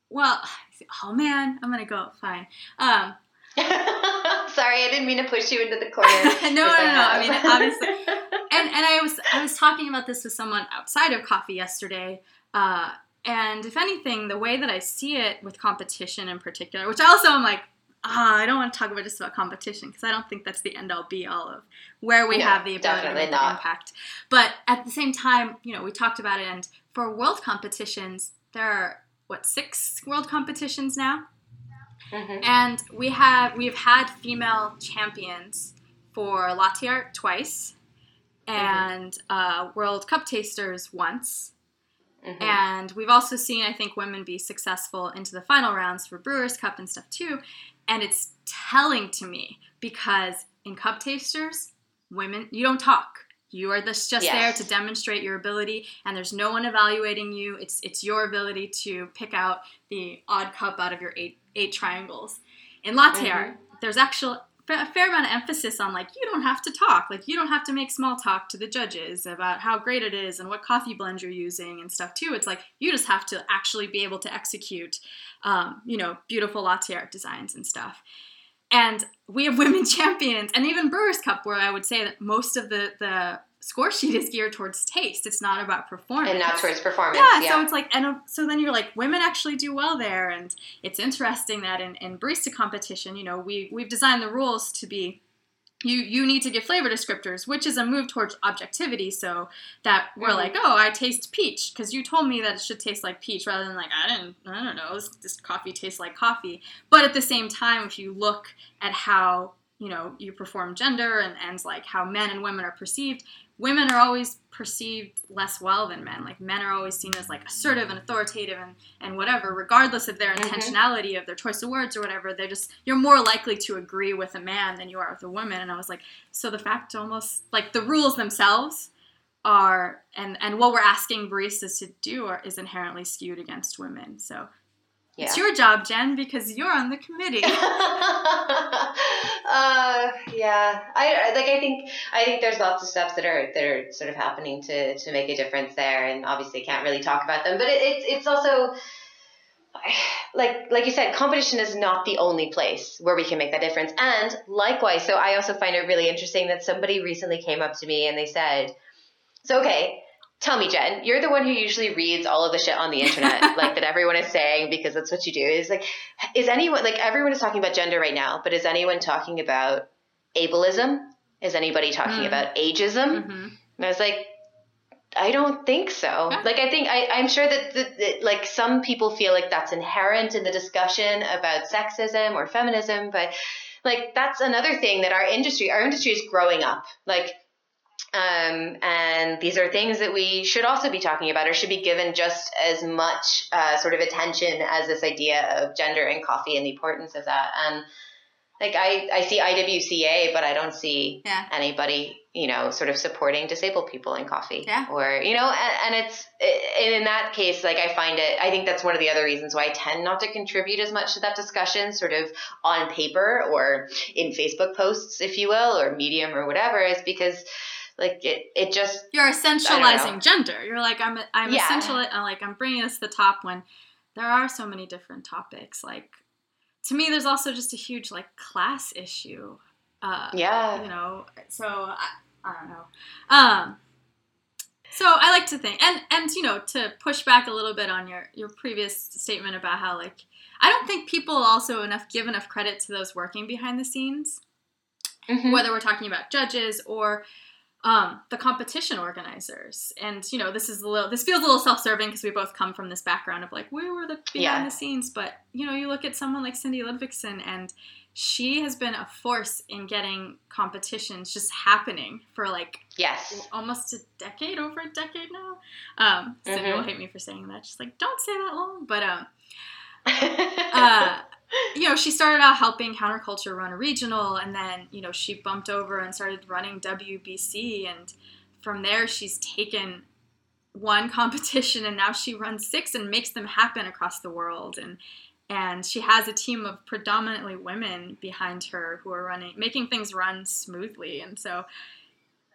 Speaker 2: well, oh man, I'm to go, fine. Um,
Speaker 1: sorry i didn't mean to push you into the corner
Speaker 2: no, no, no,
Speaker 1: Yes.
Speaker 2: I mean, obviously, and and I was I was talking about this with someone outside of coffee yesterday. Uh, and if anything, the way that I see it with competition in particular, which also I also am like, ah, I don't want to talk about just about competition because I don't think that's the end all be all of where we
Speaker 1: No,
Speaker 2: have the ability to impact. But at the same time, you know, we talked about it, and for world competitions, there are what six world competitions now.
Speaker 1: Mhm.
Speaker 2: And we have we've had female champions for latte art twice, and uh, World Cup tasters once,
Speaker 1: Mhm.
Speaker 2: and we've also seen I think women be successful into the final rounds for Brewers Cup and stuff too. And it's telling to me because in cup tasters, women you don't talk. You are this just there to demonstrate your ability, and there's no one evaluating you. It's it's your ability to pick out the odd cup out of your eight eight triangles. In latte
Speaker 1: Mhm.
Speaker 2: art, there's actual a fair amount of emphasis on like you don't have to talk, like you don't have to make small talk to the judges about how great it is and what coffee blend you're using and stuff too. It's like you just have to actually be able to execute, um, you know, beautiful latte art designs and stuff. And we have women champions, and even Brewers Cup, where I would say that most of the the score sheet is geared towards taste. It's not about performance.
Speaker 1: and not towards performance
Speaker 2: Yeah,
Speaker 1: yeah,
Speaker 2: so it's like, and uh, so then you're like, women actually do well there, and it's interesting that in, in barista competition, you know, we we've designed the rules to be, you you need to give flavor descriptors, which is a move towards objectivity, so that we're
Speaker 1: Mhm.
Speaker 2: like, oh, I taste peach because you told me that it should taste like peach, rather than like I didn't, I don't know, this, this coffee tastes like coffee. But at the same time, if you look at how you know you perform gender and and like how men and women are perceived women are always perceived less well than men. Like men are always seen as like assertive and authoritative and, and whatever, regardless of their
Speaker 1: Mhm.
Speaker 2: intentionality of their choice of words or whatever. They're just you're more likely to agree with a man than you are with a woman. And I was like, so the fact almost like the rules themselves are and and what we're asking baristas to do are, is inherently skewed against women. So
Speaker 1: yeah.
Speaker 2: it's your job, Jen, because you're on the committee.
Speaker 1: uh, yeah. I I- like. I think. I think there's lots of steps that are that are sort of happening to to make a difference there, and obviously can't really talk about them. But it, it's it's also like like you said, competition is not the only place where we can make that difference. And likewise, so I also find it really interesting that somebody recently came up to me and they said, "So okay." Tell me, Jen, you're the one who usually reads all of the shit on the internet, like that everyone is saying because that's what you do. Is like, is anyone like everyone is talking about gender right now, but is anyone talking about ableism? Is anybody talking
Speaker 2: Mm.
Speaker 1: about ageism?
Speaker 2: hmm
Speaker 1: And I was like, I don't think so.
Speaker 2: Yeah.
Speaker 1: Like, I think I, I'm sure that, that, that like some people feel like that's inherent in the discussion about sexism or feminism, but like that's another thing that our industry, our industry is growing up. Like, um, and these are things that we should also be talking about or should be given just as much uh, sort of attention as this idea of gender and coffee and the importance of that. And like I, I see IWCA, but I don't see
Speaker 2: Yeah.
Speaker 1: anybody, you know, sort of supporting disabled people in coffee.
Speaker 2: Yeah.
Speaker 1: Or, you know, and, and it's, and in that case, like I find it, I think that's one of the other reasons why I tend not to contribute as much to that discussion, sort of on paper or in Facebook posts, if you will, or Medium or whatever, is because like it, it just,
Speaker 2: You're essentializing gender. You're like I'm I'm
Speaker 1: Yeah.
Speaker 2: essential I'm like I'm bringing us to the top when there are so many different topics. Like to me there's also just a huge like class issue. Uh
Speaker 1: yeah.
Speaker 2: you know so I, I don't know um so i like to think and and you know to push back a little bit on your your previous statement about how like i don't think people also enough give enough credit to those working behind the scenes
Speaker 1: Mhm.
Speaker 2: whether we're talking about judges or um, the competition organizers and you know this is a little this feels a little self-serving because we both come from this background of like we were the behind
Speaker 1: Yeah.
Speaker 2: the scenes but you know you look at someone like cindy ludvigsen and she has been a force in getting competitions just happening for like
Speaker 1: Yes.
Speaker 2: almost a decade over a decade now um cindy
Speaker 1: Mhm.
Speaker 2: will hate me for saying that she's like don't say that long but um uh, you know, she started out helping Counter Culture run a regional, and then you know she bumped over and started running WBC, and from there she's taken one competition, and now she runs six and makes them happen across the world, and and she has a team of predominantly women behind her who are running, making things run smoothly, and so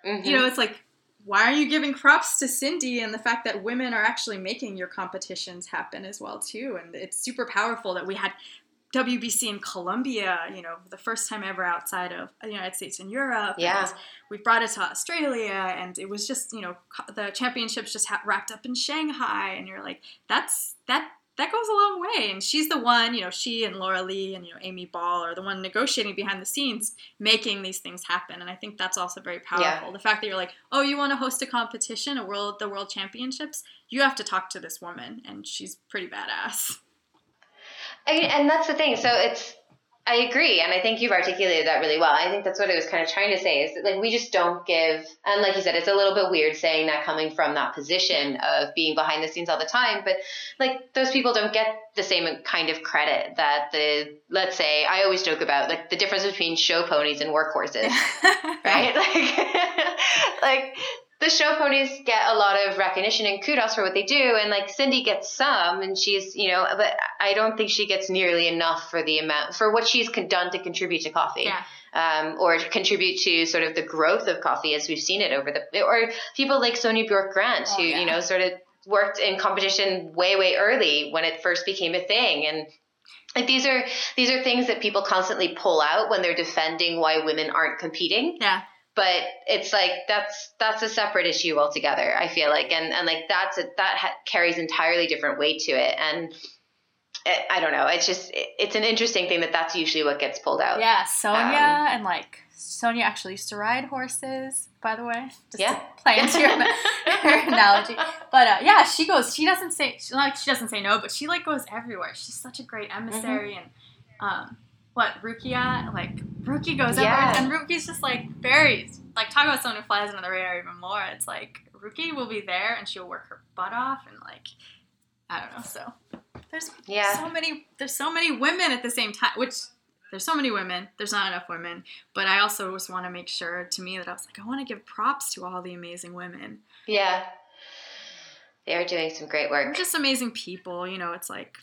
Speaker 1: Mhm.
Speaker 2: you know, it's like, why are you giving props to Cindy and the fact that women are actually making your competitions happen as well too? And it's super powerful that we had WBC in Colombia, you know, the first time ever outside of the United States and Europe.
Speaker 1: Yeah.
Speaker 2: And we brought it to Australia, and it was just, you know, the championships just ha- wrapped up in Shanghai, and you're like, that's that. That goes a long way, and she's the one, you know. She and Laura Lee and you know Amy Ball are the one negotiating behind the scenes, making these things happen. And I think that's also very powerful. The fact that you're like, oh, you want to host a competition, a world, the World Championships, you have to talk to this woman, and she's pretty badass.
Speaker 1: I mean, and that's the thing. So it's, I agree, and I think you've articulated that really well. I think that's what I was kind of trying to say is that like we just don't give, and like you said, it's a little bit weird saying that coming from that position of being behind the scenes all the time, but like those people don't get the same kind of credit that the, let's say, I always joke about like the difference between show ponies and workhorses. right? Like, like the show ponies get a lot of recognition and kudos for what they do, and like Cindy gets some, and she's you know, but I don't think she gets nearly enough for the amount for what she's done to contribute to coffee.
Speaker 2: Yeah.
Speaker 1: Um, or to contribute to sort of the growth of coffee as we've seen it over the, or people like Sonja Björk Grant,
Speaker 2: Oh,
Speaker 1: who
Speaker 2: yeah.
Speaker 1: you know sort of worked in competition way way early when it first became a thing, and like these are these are things that people constantly pull out when they're defending why women aren't competing
Speaker 2: Yeah.
Speaker 1: But it's like that's that's a separate issue altogether i feel like and and like that's a, that ha- carries entirely different weight to it and it, i don't know it's just it, it's an interesting thing that that's usually what gets pulled out
Speaker 2: Yeah, Sonja
Speaker 1: Um,
Speaker 2: and like Sonja actually used to ride horses, by the way. Just
Speaker 1: Yeah.
Speaker 2: to play into your, your analogy. But uh, yeah, she goes. She doesn't say she, like she doesn't say no, but she like goes everywhere. She's such a great emissary
Speaker 1: Mm-hmm.
Speaker 2: and um, what Rukia like Ruki goes
Speaker 1: Yeah.
Speaker 2: everywhere, and Rookie's just like very like talk about someone who flies under the radar even more. It's like Rookie will be there and she'll work her butt off and like I don't know. So. There's
Speaker 1: yeah.
Speaker 2: so many there's so many women at the same time which there's so many women. There's not enough women. But i also just want to make sure to me that i was like i want to give props to all the amazing women.
Speaker 1: Yeah. They are doing some great
Speaker 2: they're
Speaker 1: work
Speaker 2: just amazing people you know it's like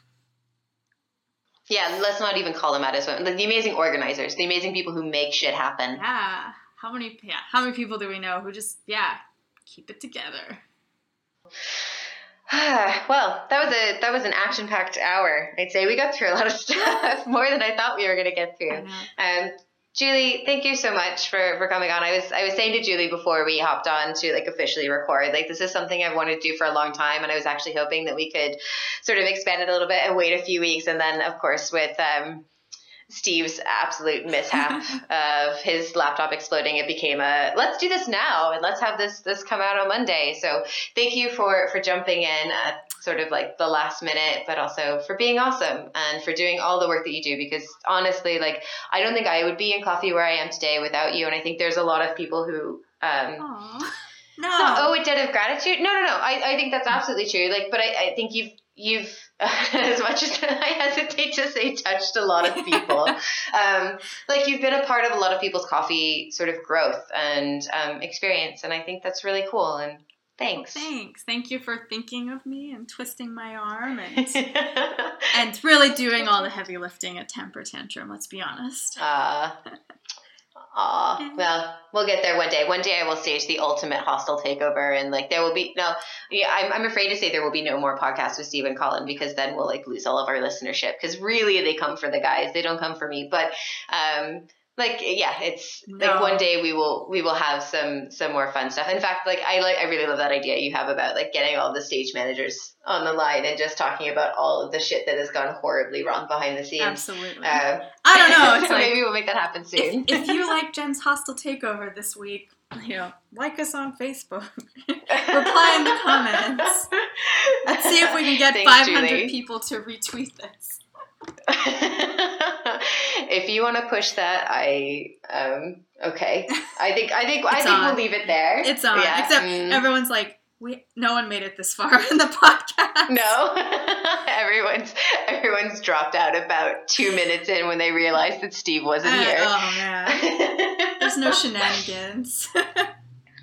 Speaker 1: yeah let's not even call them out as women like the amazing organizers the amazing people who make shit happen.
Speaker 2: Yeah. How many yeah how many people do we know who just yeah keep it together?
Speaker 1: Well, that was a that was an action packed hour. I'd say. We got through a lot of stuff, more than I thought we were going to get through. Um, Julie, thank you so much for, for coming on. I was I was saying to Julie before we hopped on to like officially record, like this is something I've wanted to do for a long time, and I was actually hoping that we could sort of expand it a little bit and wait a few weeks, and then of course with um, Steve's absolute mishap of his laptop exploding, it became a let's do this now and let's have this this come out on Monday. So thank you for for jumping in at sort of like the last minute, but also for being awesome and for doing all the work that you do. Because honestly, like I don't think I would be in coffee where I am today without you. And I think there's a lot of people who um,
Speaker 2: Aw.
Speaker 1: it's not
Speaker 2: no
Speaker 1: owe a debt of gratitude. No, no, no. I, I think that's absolutely true. Like, but I, I think you've you've as much as I hesitate to say touched a lot of people um, like you've been a part of a lot of people's coffee sort of growth and um, experience and I think that's really cool and thanks
Speaker 2: Well, thanks. Thank you for thinking of me and twisting my arm and and really doing all the heavy lifting at Tamper Tantrum, let's be honest.
Speaker 1: uh, Aw, well, we'll get there one day. One day I will stage the ultimate hostile takeover, and like there will be no. Yeah, I'm, I'm afraid to say there will be no more podcasts with Steve and Colin because then we'll like lose all of our listenership. Because really, they come for the guys; they don't come for me. But um, like yeah, it's like one day we will we will have some some more fun stuff. In fact, like I like I really love that idea you have about like getting all the stage managers on the line and just talking about all of the shit that has gone horribly wrong behind the scenes.
Speaker 2: Absolutely.
Speaker 1: Uh,
Speaker 2: I don't know. It's like
Speaker 1: maybe we'll make that happen soon.
Speaker 2: if, if you like Jen's hostile takeover this week, you know, like us on Facebook. Reply in the comments. Let's see if we can get
Speaker 1: Thanks,
Speaker 2: 500
Speaker 1: Julie.
Speaker 2: people to retweet this.
Speaker 1: if you want to push that, I um okay. I think I think I think
Speaker 2: on.
Speaker 1: we'll leave it there.
Speaker 2: It's on.
Speaker 1: Yeah,
Speaker 2: Except
Speaker 1: mm.
Speaker 2: everyone's like, we no one made it this far in the podcast.
Speaker 1: no, everyone's everyone's dropped out about two minutes in when they realized that Steve wasn't
Speaker 2: Uh,
Speaker 1: here.
Speaker 2: oh man. There's no shenanigans.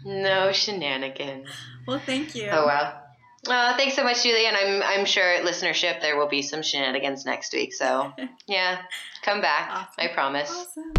Speaker 1: no shenanigans.
Speaker 2: well, thank you.
Speaker 1: Oh wow. Uh, thanks so much, Julie, and I'm I'm sure at listenership there will be some shenanigans next week. So yeah, come back.
Speaker 2: Awesome.
Speaker 1: I promise.
Speaker 2: Awesome.